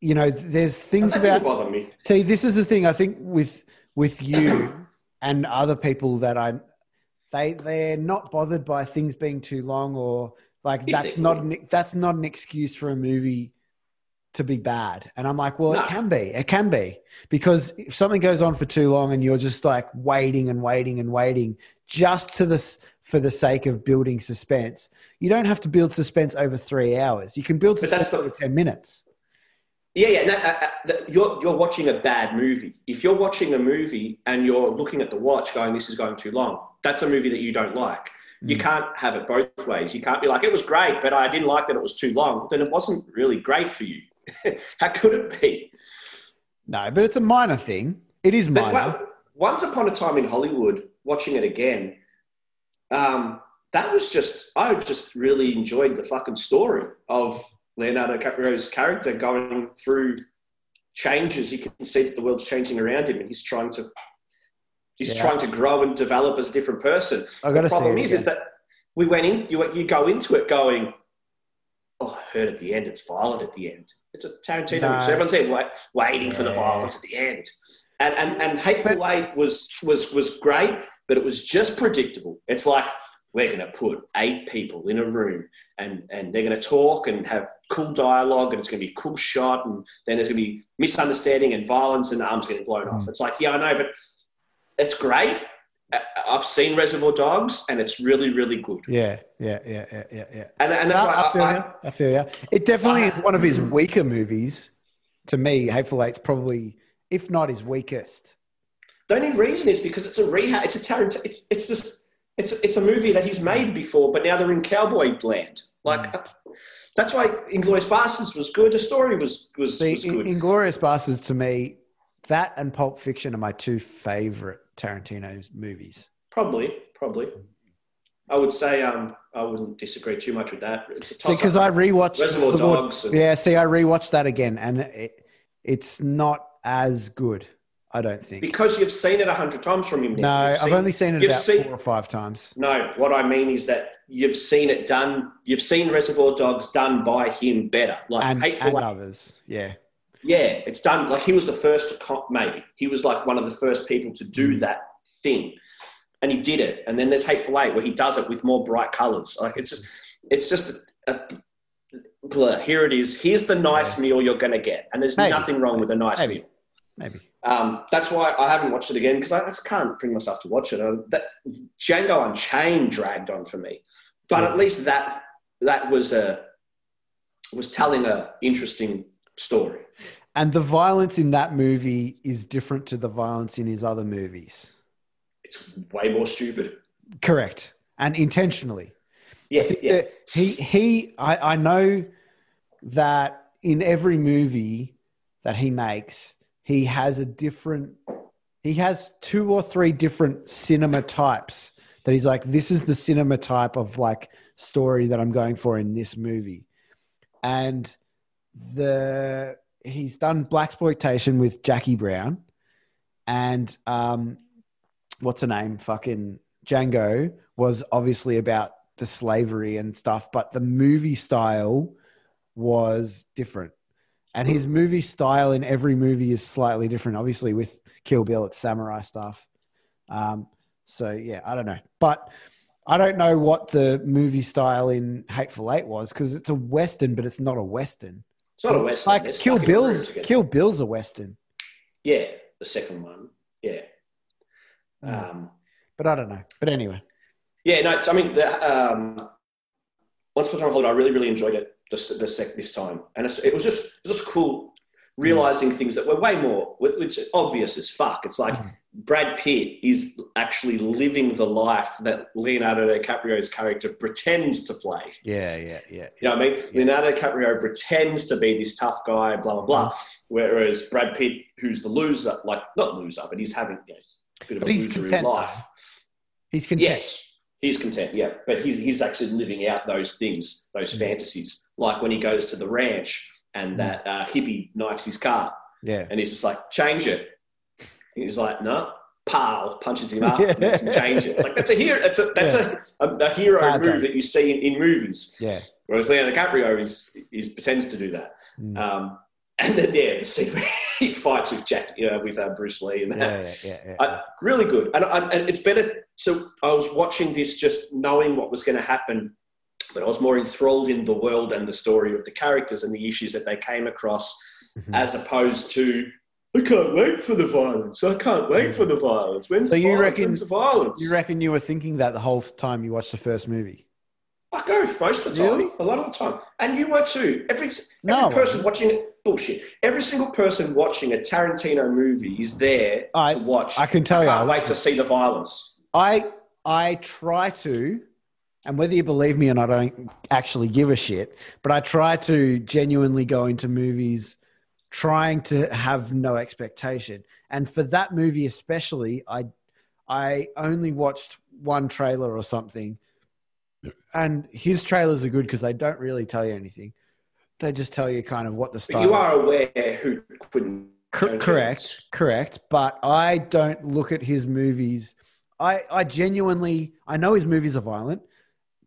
You know, there's things That about bother me. See, this is the thing I think with with you and other people that I they they're not bothered by things being too long or like that's not an, that's not an excuse for a movie to be bad. And I'm like, well, No. it can be. It can be because if something goes on for too long and you're just like waiting and waiting and waiting just to this for the sake of building suspense, you don't have to build suspense over three hours. You can build But suspense the- over ten minutes. Yeah, yeah. No, uh, uh, you're you're watching a bad movie. If you're watching a movie and you're looking at the watch, going, "This is going too long," that's a movie that you don't like. You Mm. can't have it both ways. You can't be like, "It was great, but I didn't like that it was too long." Then it wasn't really great for you. How could it be? No, but it's a minor thing. It is minor. well, once upon a time in Hollywood, watching it again, um, that was just I just really enjoyed the fucking story of Leonardo DiCaprio's character going through changes. You can see that the world's changing around him, and he's trying to he's Yeah. trying to grow and develop as a different person. The problem is, is again. that we went in. You you go into it going, oh, I heard at the end it's violent at the end. It's a Tarantino. No. So everyone's there wait, waiting for the violence at the end. And and and Hateful Eight was was was great, but it was just predictable. It's like we're going to put eight people in a room and and they're going to talk and have cool dialogue and it's going to be a cool shot and then there's going to be misunderstanding and violence and arms getting blown off. Mm. It's like yeah, I know, but it's great. I've seen Reservoir Dogs and it's really really good. Yeah, yeah, yeah, yeah, yeah, yeah. And, and that's No, why I, feel I, you. I feel you. It definitely I- is one of his weaker movies. To me, Hateful Eight's probably, if not his weakest. The only reason is because it's a rehab. It's a Tarantino. It's it's just it's it's a movie that he's made before, but now they're in cowboy land. Like Mm. that's why Inglourious Basterds was good. The story was was, See, was good. Inglourious Basterds to me, that and Pulp Fiction are my two favorite Tarantino's movies. probably, probably. I would say um, I wouldn't disagree too much with that. It's a because I rewatched Reservoir Dogs. And, Yeah, see, I rewatched that again, and it, it's not as good. I don't think. because you've seen it a hundred times from him. no. You've I've only seen it about seen- four or five times. No, what I mean is that you've seen it done. You've seen Reservoir Dogs done by him better. Like and, Hateful and Eight others. Yeah. Yeah, it's done. Like he was the first maybe he was like one of the first people to do Mm. that thing, and he did it. And then there's Hateful Eight where he does it with more bright colors. Like it's just, it's just a, a blur. Here it is. Here's the nice meal you're gonna get, and there's Maybe. nothing wrong with a nice Maybe. meal. Maybe. Um, that's why I haven't watched it again because I just can't bring myself to watch it. Uh, that Django Unchained dragged on for me, but at least that that was a was telling a interesting story. And the violence in that movie is different to the violence in his other movies. It's way more stupid. Correct. And intentionally. Yeah, yeah. he he I, I know that in every movie that he makes, he has a different he has two or three different cinema types that he's like, this is the cinema type of like story that I'm going for in this movie. And the he's done black exploitation with Jackie Brown and um what's her name? Fucking Django was obviously about the slavery and stuff, but the movie style was different. And his movie style in every movie is slightly different. Obviously, with Kill Bill, it's samurai stuff. Um, so yeah, I don't know, but I don't know what the movie style in Hateful Eight was because it's a western, but it's not a western. It's not a western. Like They're Kill stuck in a room Bill's. Kill Bill's a western. Yeah, the second one. Yeah. Mm. Um, But I don't know. But anyway, yeah, no, I mean, the, um, Once Upon a Time in I really, really enjoyed it this, this, sec- this time. And it's, it was just it was just cool realizing things that were way more, which obvious as fuck. It's like Mm. Brad Pitt is actually living the life that Leonardo DiCaprio's character pretends to play. yeah, yeah, yeah. You know what I mean? Leonardo DiCaprio pretends to be this tough guy, blah blah blah. Whereas Brad Pitt, who's the loser, like not loser, but he's having you know, a bit of But a loser in life. though. He's content. Yes, he's content. Yeah, but he's he's actually living out those things, those Mm. fantasies. Like when he goes to the ranch and Mm. that uh, hippie knifes his car, Yeah. and he's just like, change it. And he's like, no. Pal punches him up, Yeah. makes him change it. It's like that's a hero. That's a that's a, a, a hero Bad move that you see in, in movies. Yeah. Whereas Leonardo DiCaprio is, is pretends to do that. Mm. Um, and then yeah, the scene where he fights with Jack, you know, with uh, Bruce Lee and that. yeah, yeah, yeah, yeah. Uh, really good. And, and, and it's better. So I was watching this just knowing what was going to happen, but I was more enthralled in the world and the story of the characters and the issues that they came across, Mhm. as opposed to. I can't wait for the violence. I can't wait for the violence. When's So the you violence? reckon- When's the violence? you reckon you were thinking that the whole time you watched the first movie? I go most of the time, Really? a lot of the time, and you were too. Every every No, person watching it, bullshit. Every single person watching a Tarantino movie is there I- to watch. I can tell you, I can't wait wasn't. to see the violence. I I try to, and whether you believe me or not, I don't actually give a shit. But I try to genuinely go into movies trying to have no expectation. And for that movie especially, I I only watched one trailer or something. And his trailers are good because they don't really tell you anything. They just tell you kind of what the But you are aware who. Cor- Tarantino correct, correct. But I don't look at his movies. I, I genuinely, I know his movies are violent,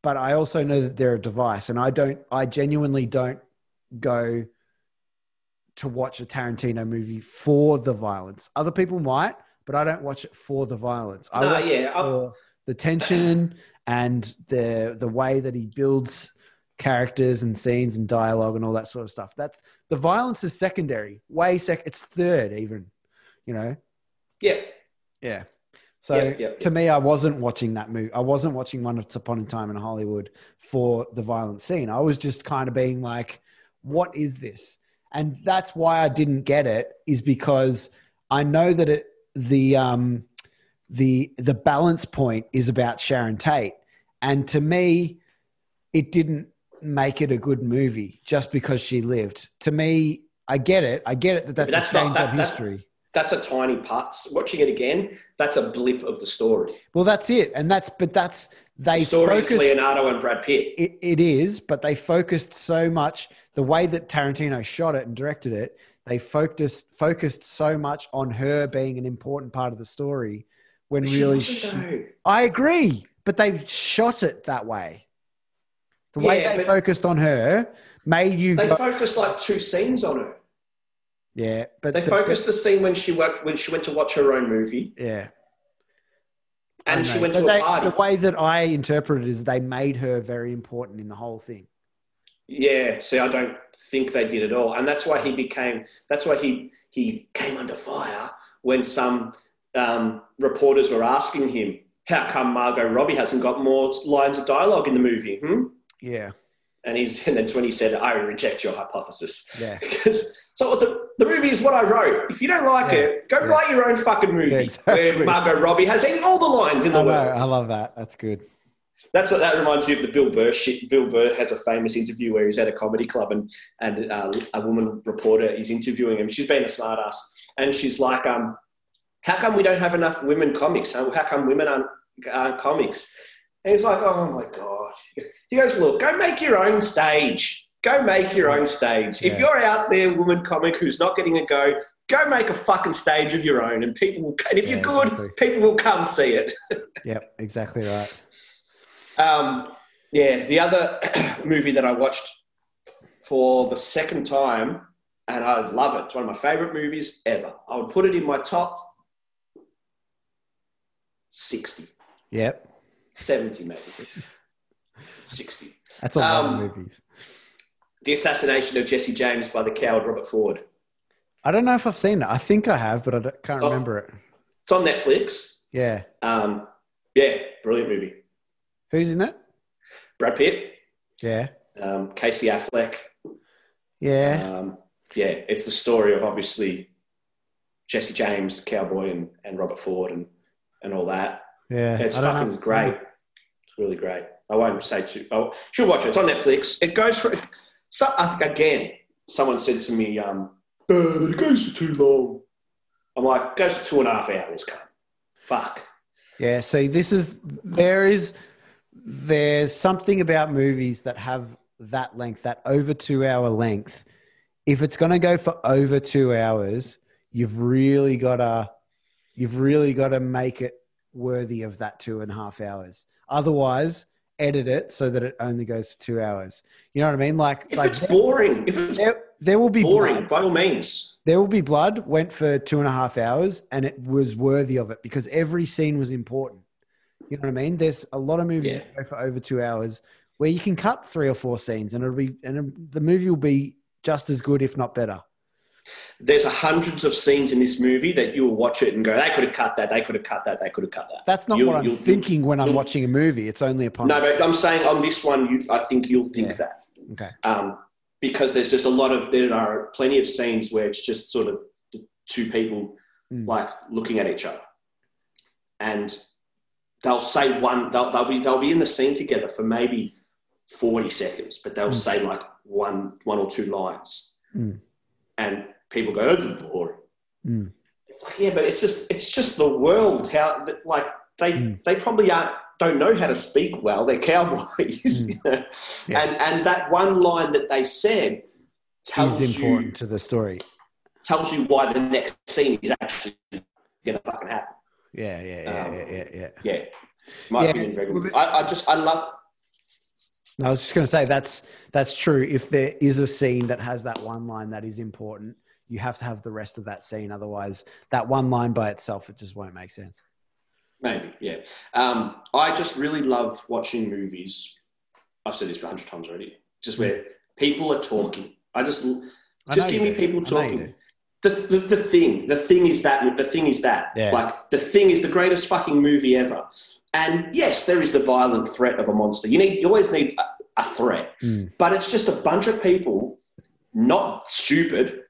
but I also know that they're a device, and I don't, I genuinely don't go to watch a Tarantino movie for the violence. Other people might, but I don't watch it for the violence. I No, watch yeah, for the tension and the the way that he builds characters and scenes and dialogue and all that sort of stuff. That's the violence is secondary, way sec. It's third even, you know. Yeah, Yeah. So to me, I wasn't watching that movie. I wasn't watching Once Upon a Time in Hollywood for the violent scene. I was just kind of being like, "What is this?" And that's why I didn't get it. Is because I know that it the um the the balance point is about Sharon Tate, and to me, it didn't make it a good movie just because she lived. To me, I get it. I get it that that's, that's a change that- of that's- history. that's a tiny part. Watching it again, that's a blip of the story. Well, that's it, and that's but that's they The story is focused. Leonardo and Brad Pitt. It, it is, but they focused so much the way that Tarantino shot it and directed it. They focused focused so much on her being an important part of the story. When She really, wasn't, sh- though. I agree, but they shot it that way. The way they focused on her made you. They go, focused like two scenes on her. yeah, but They the- focused the scene when she worked when she went to watch her own movie Yeah, and she went But to they- a party. The way that I interpret it is they made her very important in the whole thing. Yeah, see, I don't think they did at all, and that's why he became. That's why he he came under fire when some um, reporters were asking him, "How come Margot Robbie hasn't got more lines of dialogue in the movie?" Hmm? Yeah, And he's and that's when he said, "I reject your hypothesis." yeah. Because so the, the movie is what I wrote. If you don't like Yeah, it, go yeah. write your own fucking movie exactly. where Margot Robbie has all the lines in the I know. world. I love that. That's good. That's what that reminds me of the Bill Burr shit. Bill Burr has a famous interview where he's at a comedy club and and uh, a woman reporter is interviewing him. She's being a smartass, and she's like, um, "How come we don't have enough women comics? How, how come women aren't, aren't comics?" And he's like, "Oh my god!" He goes, "Look, go make your own stage. Go make your own stage. If you're out there, woman comic who's not getting a go, go make a fucking stage of your own, and people. Will, and if Yeah, you're good, exactly. people will come see it." Yep, exactly right. Um, yeah, the other movie that I watched for the second time, and I love it. It's one of my favorite movies ever. I would put it in my top 60, Yep. 70 maybe, 60. That's a lot Um, of movies. The Assassination of Jesse James by the coward Robert Ford. I don't know if I've seen that. I think I have, but I can't Oh. remember it. It's on Netflix. Yeah. Um, yeah, brilliant movie. Who's in that? Brad Pitt, Yeah. um, Casey Affleck. Yeah. Um, yeah, it's the story of obviously Jesse James, the cowboy, and, and Robert Ford, and and all that. Yeah. It's I don't know fucking great. It's really great. I won't say too. Oh, should watch it. It's on Netflix. It goes for. So I think again, someone said to me, um, "Uh, but it goes for too long." I'm like, it goes for two and a half hours. Come, fuck. Yeah, see, this is there is there's something about movies that have that length, that over two hour length. If it's going to go for over two hours, you've really got to you've really got to make it worthy of that two and a half hours. Otherwise, edit it so that it only goes for two hours. You know what I mean? Like, If like it's boring, if it's there, there will be boring, blood. by all means. There will be blood. Went for two and a half hours, and it was worthy of it because every scene was important. You know what I mean? There's a lot of movies Yeah. that go for over two hours where you can cut three or four scenes, and it'll be and the movie will be just as good, if not better. There's hundreds of scenes in this movie that you'll watch it and go, they could have cut that, they could have cut that, they could have cut that. That's not You'll- what I'm thinking when I'm watching a movie. It's only upon No, but I'm saying on this one, you, I think you'll think Yeah. that. okay. um, because there's just a lot of there are plenty of scenes where it's just sort of the two people Mm. like looking at each other, and they'll say one they'll, they'll be they'll be in the scene together for maybe forty seconds, but they'll Mm. say like one one or two lines, Mm. And people go, "Oh, boring." Mm. It's like, yeah, but it's just it's just the world. How like they Mm. they probably aren't don't know how to speak well. They're cowboys, Mm. you know? Yeah. and and that one line that they said tells Is important you to the story. tells you why the next scene is actually going to fucking happen. Yeah, yeah, yeah, Um, yeah, yeah, yeah. Yeah, my Yeah, opinion. Very well, I, I just I love. I was just going to say that's that's true. If there is a scene that has that one line that is important, you have to have the rest of that scene. Otherwise, that one line by itself it just won't make sense. Maybe, yeah. Um, I just really love watching movies. I've said this a hundred times already. Just where people are talking. I just just know give me people I talking. The, the, the thing, the thing is that, the thing is that, Yeah. like the thing is the greatest fucking movie ever. And yes, there is the violent threat of a monster. You need, you always need a, a threat, Mm. but it's just a bunch of people, not stupid,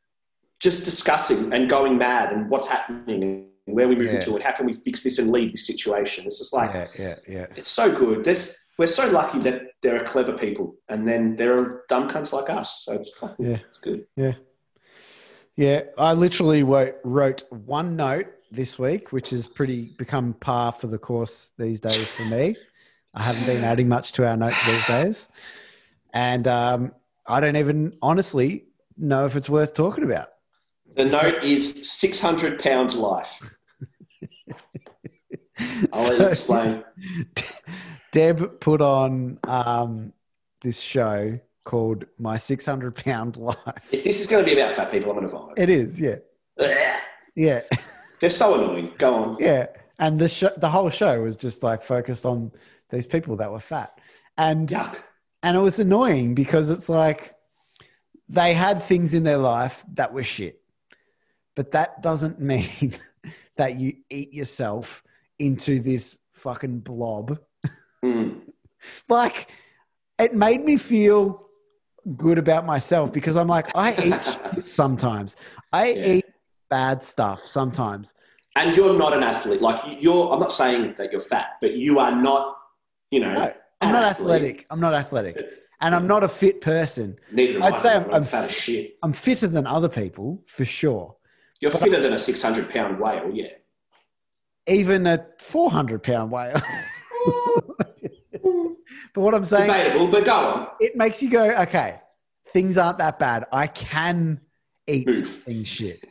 just discussing and going mad and what's happening and where we're moving Yeah. to and how can we fix this and leave this situation. It's just like yeah, yeah, yeah. it's so good. There's, we're so lucky that there are clever people, and then there are dumb cunts like us. So it's Yeah. it's good. Yeah, I literally wrote, wrote one note this week, which has pretty become par for the course these days for me. I haven't been adding much to our notes these days, and um, I don't even honestly know if it's worth talking about. The note is 600 pounds life. I'll So- explain. Deb put on um, this show called My 600 Pound Life. If this is going to be about fat people, I'm going to vomit. It is, yeah. Ugh. Yeah. They're so annoying. Go on. Yeah. And the show, the whole show was just like focused on these people that were fat. And Yuck. and it was annoying because it's like they had things in their life that were shit. But that doesn't mean that you eat yourself into this fucking blob. Mm. Like it made me feel good about myself because I'm like, I eat shit sometimes. I Yeah. eat bad stuff sometimes. And you're not an athlete. Like you're. I'm not saying that you're fat, but you are not. You know, No, I'm not athlete. athletic. I'm not athletic. And I'm not a fit person. Neither am I'd I. say I'm- I'm, I'm fat as shit. I'm fitter than other people for sure. You're fitter than a 600 pound whale. Yeah. Even a 400 pound whale. but what I'm saying, Debatable, but go on. it makes you go, okay, things aren't that bad. I can eat something shit.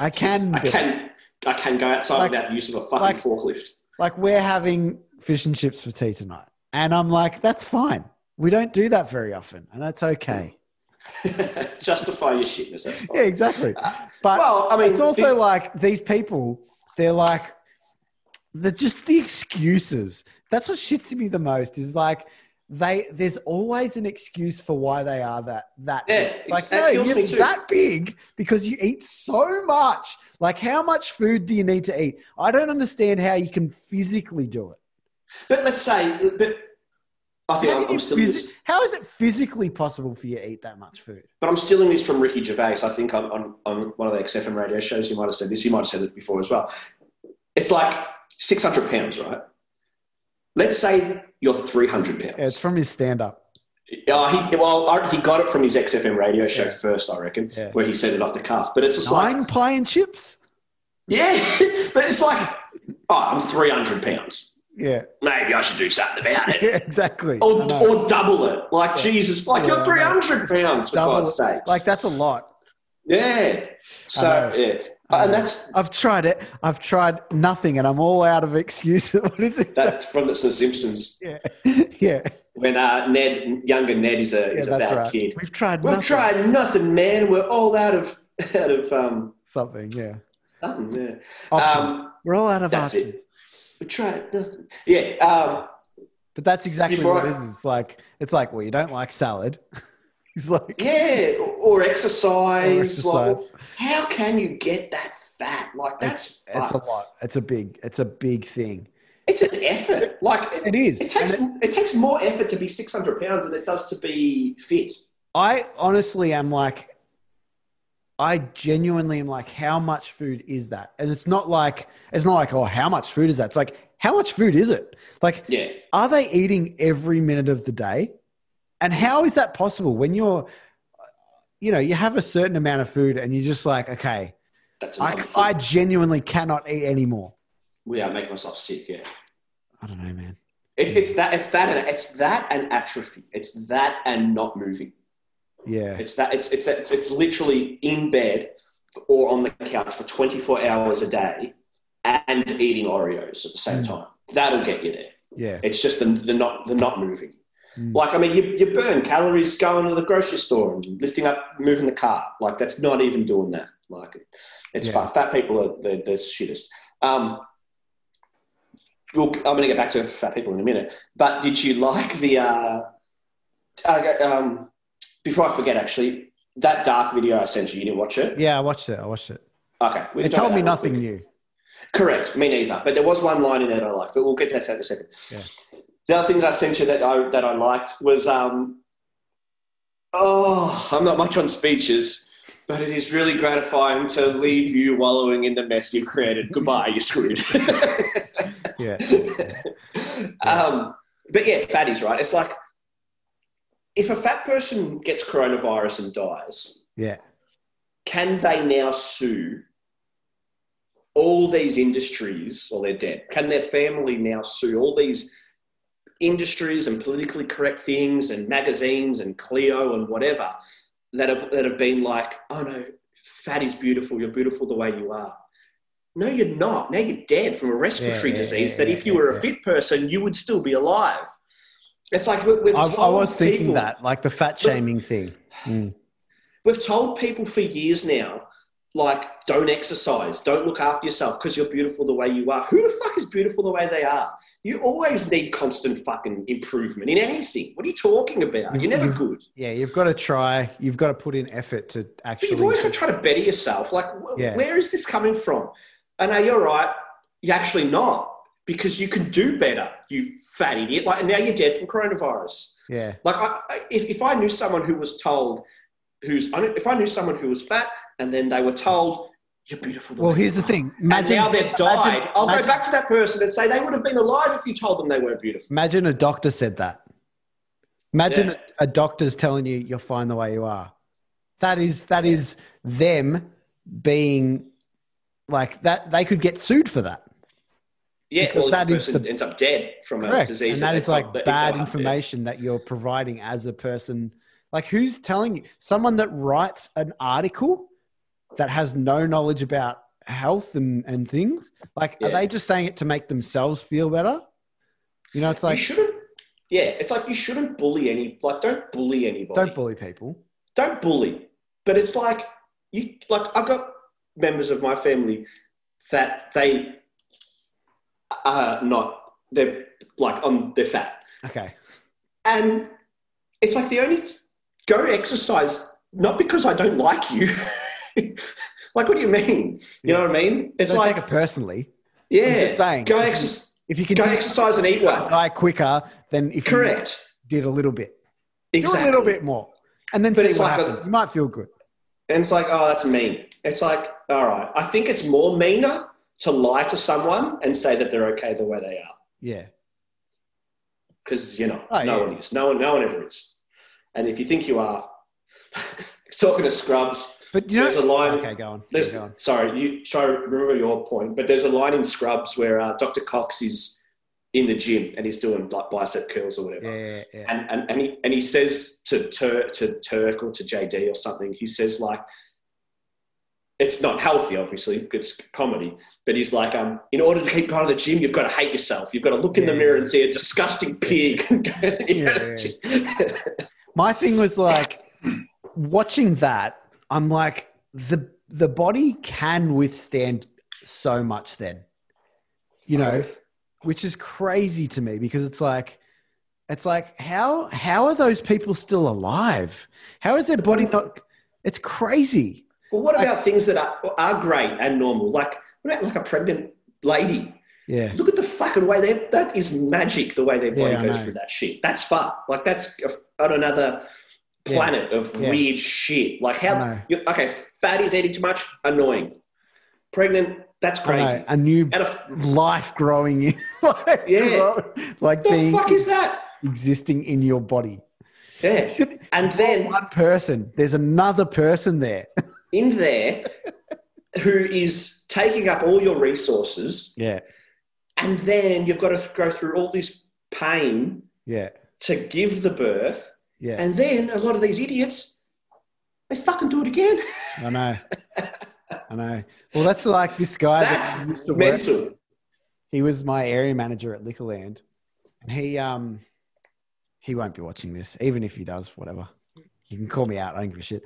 I can. I can. I can go outside Like- without the use of a fucking like- forklift. Like we're having fish and chips for tea tonight, and I'm like, that's fine. We don't do that very often, and that's okay. Justify your shitness. That's fine. Yeah, exactly. But well, I mean, it's also the- like these people, they're like, they're just the excuses. That's what shits me the most is like, they there's always an excuse for why they are that that Yeah, big. like that no you're that big because you eat so much like how much food do you need to eat i don't understand how you can physically do it But let's say, but I think how, I'm, can you I'm still. phys- how is it physically possible for you to eat that much food But I'm stealing this from Ricky Gervais. I think on, on, on one of the XFM radio shows, he might have said this. He might have said it before as well. It's like 600 pounds, right? Let's say you're 300 pounds. yeah, it's from his stand-up Uh, he, well, he got it from his XFM radio show Yeah. first, I reckon, Yeah. where he said it off the cuff. But it's just like, nine pie and chips yeah, but it's like, oh, I'm 300 pounds. yeah Maybe I should do something about it. yeah exactly Or, or double it. Like. Jesus, like, you're 300 pounds, for Double God's sake. like that's a lot yeah. So, yeah. I And that's, I've tried it. I've tried nothing, and I'm all out of excuses. what is it? that from the Simpsons. yeah, yeah, When uh, Ned, younger Ned is a, yeah. is a bad right. kid. We've tried. We've nothing. tried nothing, man. We're all out of, out of, um, something. Yeah, something, yeah. options. Um, We're all out of that's options. it. We tried nothing. Yeah. Um, But that's exactly what I- it is. It's like it's like well, you don't like salad. He's like yeah. Or, or exercise. Or exercise. Like, how can you get that fat? Like, that's it's, it's a lot. It's a big. It's a big thing. It's an effort. Like, it, It is. it takes And it takes more effort to be 600 pounds than it does to be fit. I honestly am like, I genuinely am like, how much food is that? And it's not like it's not like oh, how much food is that? It's like how much food is it? Like Yeah. are they eating every minute of the day? And how is that possible when you're, you know, you have a certain amount of food and you're just like, okay, That's I, I genuinely cannot eat anymore. Yeah, I make myself sick. Yeah. I don't know, man. It, it's that. It's that. And it's that and atrophy. It's that and not moving. Yeah. It's that. It's it's it's, it's literally in bed or on the couch for 24 hours a day and eating Oreos at the same Mm. time. That'll get you there. Yeah. It's just the, the not the not moving. Mm. Like I mean, you, you burn calories going to the grocery store and lifting up, moving the car. Like that's not even doing that. Like it's Yeah. Fat people are the, the shittest. Um, we'll, I'm going to get back to fat people in a minute. But did you like the? Uh, uh, um, before I forget, actually, that dark video I sent you, you didn't watch it. Yeah, I watched it. I watched it. Okay, It told me about that real nothing quick. new. Correct, me neither. But there was one line in there that I liked, but we'll get to that in a second. Yeah. The other thing that I sent you that I that I liked was um, oh, I'm not much on speeches, but it is really gratifying to leave you wallowing in the mess you've created. Goodbye, you're screwed. Yeah. um, but yeah, fatties, right? It's like if a fat person gets coronavirus and dies, Yeah. can they now sue all these industries or they're dead can their family now sue all these industries and politically correct things and magazines and Cleo and whatever that have that have been like oh no fat is beautiful you're beautiful the way you are no you're not now you're dead from a respiratory yeah, disease yeah, that if you were yeah. a fit person you would still be alive it's like we- we've I, I was thinking people- that, like the fat shaming thing. Mm. We've told people for years now, like, don't exercise, don't look after yourself because you're beautiful the way you are. Who the fuck is beautiful the way they are? You always need constant fucking improvement in anything. What are you talking about? You're never good. Yeah, you've got to try. You've got to put in effort to But actually. you've always got to try to better yourself. Like, wh- Yeah. where is this coming from? And now you're right, you're actually not because you can do better, you fat idiot. Like, and now you're dead from coronavirus. yeah, Like, I, I- if, if I knew someone who was told, who's, if I knew someone who was fat and then they were told, you're beautiful. Well, here's the are," thing. And Imagine now they've died. imagine- I'll imagine- go back to that person and say they would have been alive if you told them they weren't beautiful. Imagine a doctor said that. Imagine Yeah. a doctor's telling you you're fine the way you are. That is that is them being like that. They could get sued for that. Yeah, Because well, that is person the- ends up dead from a Correct, disease. and that they like bad information that you're providing as a person. Like, who's telling you? Someone that writes an article that has no knowledge about health and and things. Like, are they just saying it to make themselves feel better? You know, it's you like shouldn't. Yeah, it's like you shouldn't bully any. Like, don't bully anybody. don't bully people. don't bully. But it's like you like I've got members of my family that they are not they're like on they're fat. Okay. And it's like the only go exercise, not because I don't like you. like, what do you mean? You know what I mean? It's Don't like, take it personally. yeah, just saying. go exercise, If you can go exercise and eat well. die quicker than if Correct. you did a little bit. Exactly. Do a little bit more. And then But see it's what like a- you might feel good. And it's like, oh, that's mean. It's like, all right. I think it's more meaner to lie to someone and say that they're okay the way they are. Yeah. Because, you know, Oh, no yeah. one is. No one, no one ever is. And if you think you are, talking to Scrubs, But you know, There's a line- Okay, go on. there's, Go on. sorry, you try to remember your point, but there's a line in Scrubs where uh, Dr. Cox is in the gym and he's doing like bicep curls or whatever. Yeah, yeah, yeah. and, and, and, he, and he says to Turk, to Turk or to JD or something, he says like, it's not healthy, obviously, it's comedy, but he's like, um, in order to keep going to the gym, you've got to hate yourself. You've got to look in the mirror and see a disgusting pig. Yeah, My thing was like watching that. I'm like the the body can withstand so much. Then, you know, which is crazy to me because it's like it's like how how are those people still alive? How is their body not? It's crazy. Well, what about things that are, are great and normal? Like, what about like a pregnant lady? Yeah, Look at the fucking way they that is magic. The way their body Yeah, goes through that shit. That's fun. Like that's a, on another Yeah. planet of Yeah. weird shit. Like how? okay, fatty's eating too much. Annoying. Pregnant. That's crazy. a new a, life growing in, like, Yeah. like the being fuck is that? existing in your body. Yeah. And then one person, there's another person there. in there, who is taking up all your resources, Yeah, and then you've got to go through all this pain yeah, to give the birth, yeah. and then a lot of these idiots, they fucking do it again. I know. I know. Well, that's like this guy that used to work. He was my area manager at Liquorland, and he um he won't be watching this, even if he does. Whatever, you can call me out. I don't give a shit.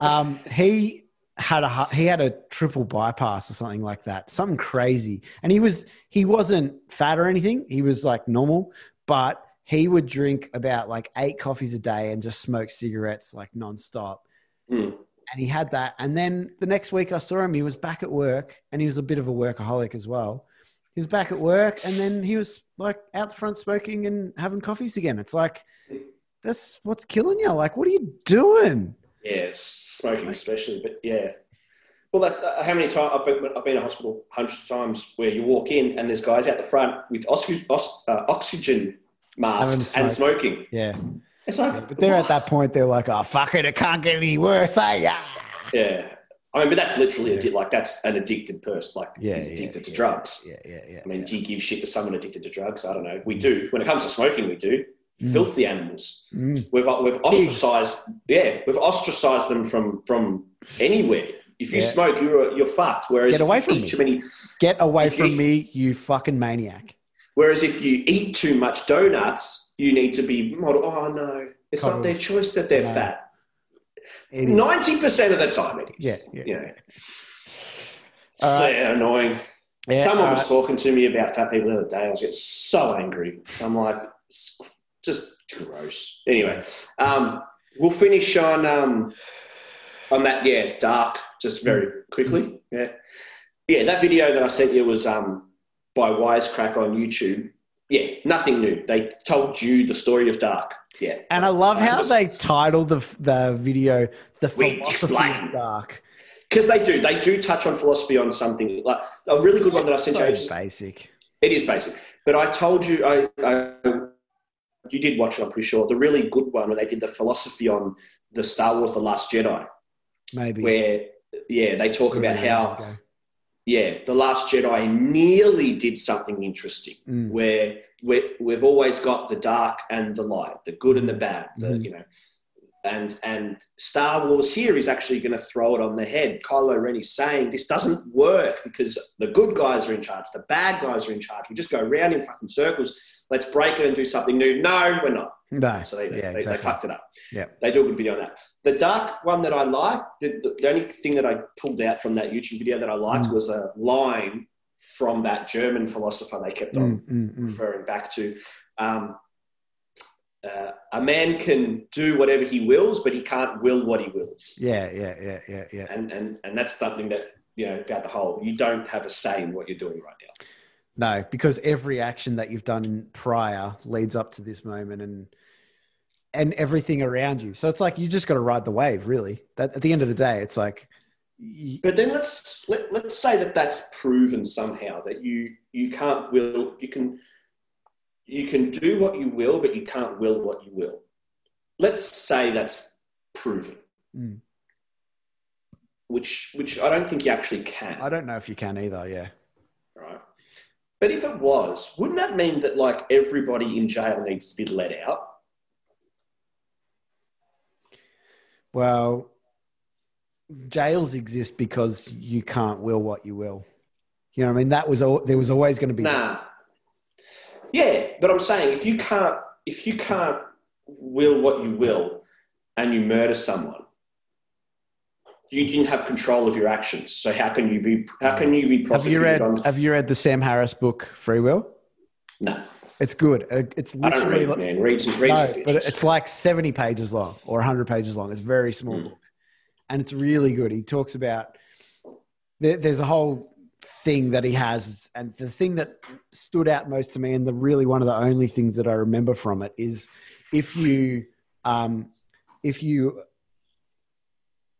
Um, he had a he had a triple bypass or something like that, something crazy, and he was he wasn't fat or anything. He was like normal, but he would drink about like eight coffees a day and just smoke cigarettes like nonstop. Mm. and he had that. And then the next week I saw him, he was back at work and he was a bit of a workaholic as well. He was back at work and then he was like out the front smoking and having coffees again. It's like, that's what's killing you. Like, what are you doing? Yeah, smoking especially, but yeah. Well, that, uh, how many times I've been, I've been in hospital hundreds of times where you walk in and there's guys out the front with oxy, uh, oxygen masks and smoking. Yeah. It's like, But they're at that point, they're like, oh, fuck it. It can't get any worse. Eh? Yeah. yeah. I mean, but that's literally Yeah. like that's an addicted person. Like Yeah, he's yeah, addicted to yeah, drugs. Yeah. Yeah. Yeah. I mean, yeah. do you give shit to someone addicted to drugs? I don't know. We do. When it comes to smoking, we do. Mm. Filthy animals. Mm. We've we've ostracized. Yeah, we've ostracized them from from anywhere. If you Yeah. smoke, you're you're fucked. Whereas Get away from me. too many, Get away If you- from me, you fucking maniac. Whereas if you eat too much donuts, you need to be model. Oh no, it's not their choice that they're No. fat. Ninety percent of the time, it is. Yeah. Yeah. You know. yeah. So annoying. Yeah, Someone all was talking to me about fat people the other day. I was getting so angry. I'm like, it's just gross. Anyway, um, we'll finish on um, on that. Yeah, dark. Just very quickly. Yeah, yeah. That video that I sent you was um, by Wisecrack on YouTube. Yeah, nothing new. They told you the story of Dark. Yeah, And I love how Just- they titled the the video "The Philosophy explain. of Dark." because they do. They do touch on philosophy on something like a really good one that I sent you. so ages- basic. It is basic, but I told you, I, I you did watch it. I'm pretty sure the really good one where they did the philosophy on the Star Wars: The Last Jedi, Maybe where yeah, they talk about how ago. Yeah, the Last Jedi nearly did something interesting, Mm. where we we've always got the dark and the light, the good and the bad, the Mhm. you know. And and Star Wars here is actually going to throw it on the head. Kylo Ren is saying this doesn't work because the good guys are in charge, the bad guys are in charge. We just go around in fucking circles. Let's break it and do something new. No, we're not. No, So they, yeah, they, exactly. they fucked it up. Yeah. They do a good video on that. The dark one that I like, the, the, the only thing that I pulled out from that YouTube video that I liked Mm. was a line from that German philosopher they kept on Mm, mm, mm. referring back to. Um, uh, a man can do whatever he wills, but he can't will what he wills. Yeah, yeah, yeah, yeah, yeah. And and and that's something that you know about the whole. You don't have a say in what you're doing right now. No, because every action that you've done prior leads up to this moment, and and everything around you. So it's like you just got to ride the wave, really. That at the end of the day, it's like. But then let's let, let's say that that's proven somehow that you you can't will you can you can do what you will, but you can't will what you will. Let's say that's proven. Mm. Which, which I don't think you actually can. I don't know if you can either. Yeah. Right. But if it was, wouldn't that mean that like everybody in jail needs to be let out? Well, jails exist because you can't will what you will. You know, what I mean, that was all, there was always going to be. Nah, yeah, but I'm saying if you can't if you can't will what you will and you murder someone, you didn't have control of your actions. So how can you be how can you be Have you read on... Have you read the Sam Harris book Free Will? No. It's good. It's literally I don't read, man. Read some, read no, but it's like 70 pages long or 100 pages long. It's a very small mm. book. And it's really good. He talks about there, there's a whole thing that he has and the thing that stood out most to me and the really one of the only things that i remember from it is if you um if you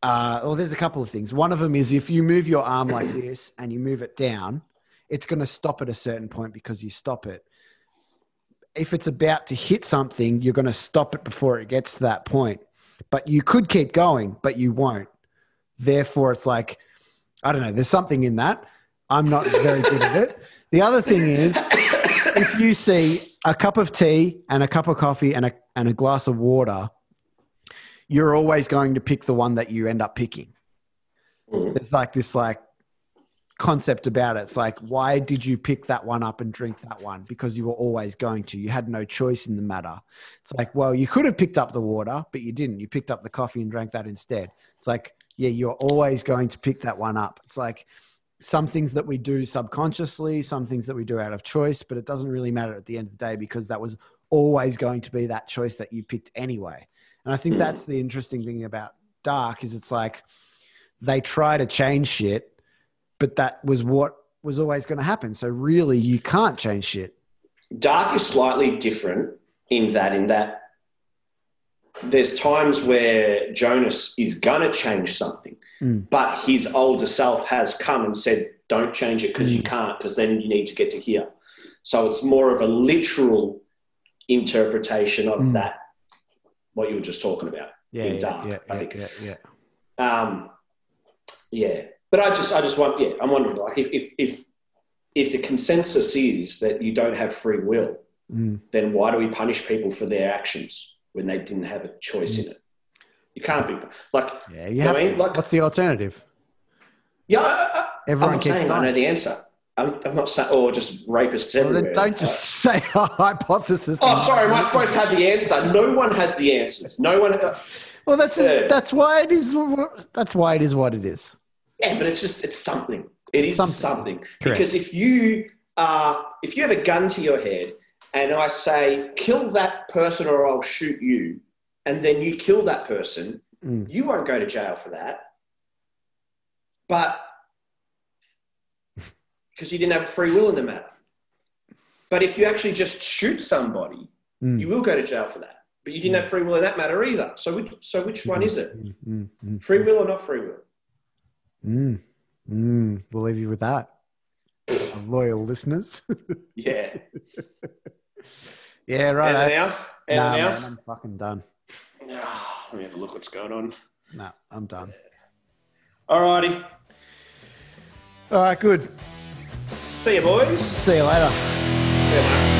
uh well there's a couple of things one of them is if you move your arm like this and you move it down it's going to stop at a certain point because you stop it if it's about to hit something you're going to stop it before it gets to that point but you could keep going but you won't therefore it's like i don't know there's something in that I'm not very good at it. The other thing is, if you see a cup of tea and a cup of coffee and a, and a glass of water, you're always going to pick the one that you end up picking. Mm. There's like this like concept about it. It's like, why did you pick that one up and drink that one? Because you were always going to. You had no choice in the matter. It's like, well, you could have picked up the water, but you didn't. You picked up the coffee and drank that instead. It's like, yeah, you're always going to pick that one up. It's like some things that we do subconsciously, some things that we do out of choice, but it doesn't really matter at the end of the day because that was always going to be that choice that you picked anyway. And I think hmm. that's the interesting thing about Dark is it's like they try to change shit, but that was what was always going to happen. So really, you can't change shit. Dark is slightly different in that in that there's times where Jonas is going to change something, mm. but his older self has come and said, don't change it because mm. you can't, because then you need to get to here. So it's more of a literal interpretation of mm. that, what you were just talking about yeah, in yeah, dark, yeah, I think. Yeah, yeah. Um, yeah. But I just, I just want, yeah, I'm wondering, like, if, if, if, if the consensus is that you don't have free will, mm. then why do we punish people for their actions? when they didn't have a choice in it. You can't be like. Yeah, you have I mean? like, What's the alternative? Yeah, I, Everyone I'm saying I know the answer. I'm, I'm not saying, or just rapists well, everywhere. don't just uh, say a hypothesis. Oh, sorry, am I supposed to have the answer? No one has the answers. No one. Uh, well, that's uh, that's why it is. That's why it is what it is. Yeah, but it's just it's something. It is something, something. because if you are if you have a gun to your head and I say, kill that person or I'll shoot you, and then you kill that person, mm. you won't go to jail for that. But because you didn't have free will in the matter. But if you actually just shoot somebody, mm. you will go to jail for that. But you didn't mm. have free will in that matter either. So which, so which one is it? Mm, mm, mm, free will or not free will? Mm. Mm. We'll leave you with that. loyal listeners. yeah. Yeah, right. Anything else? Anything nah, else? Man, I'm fucking done. Oh, let me have a look what's going on. No, nah, I'm done. All righty. All right, good. See you, boys. See you later. Yeah,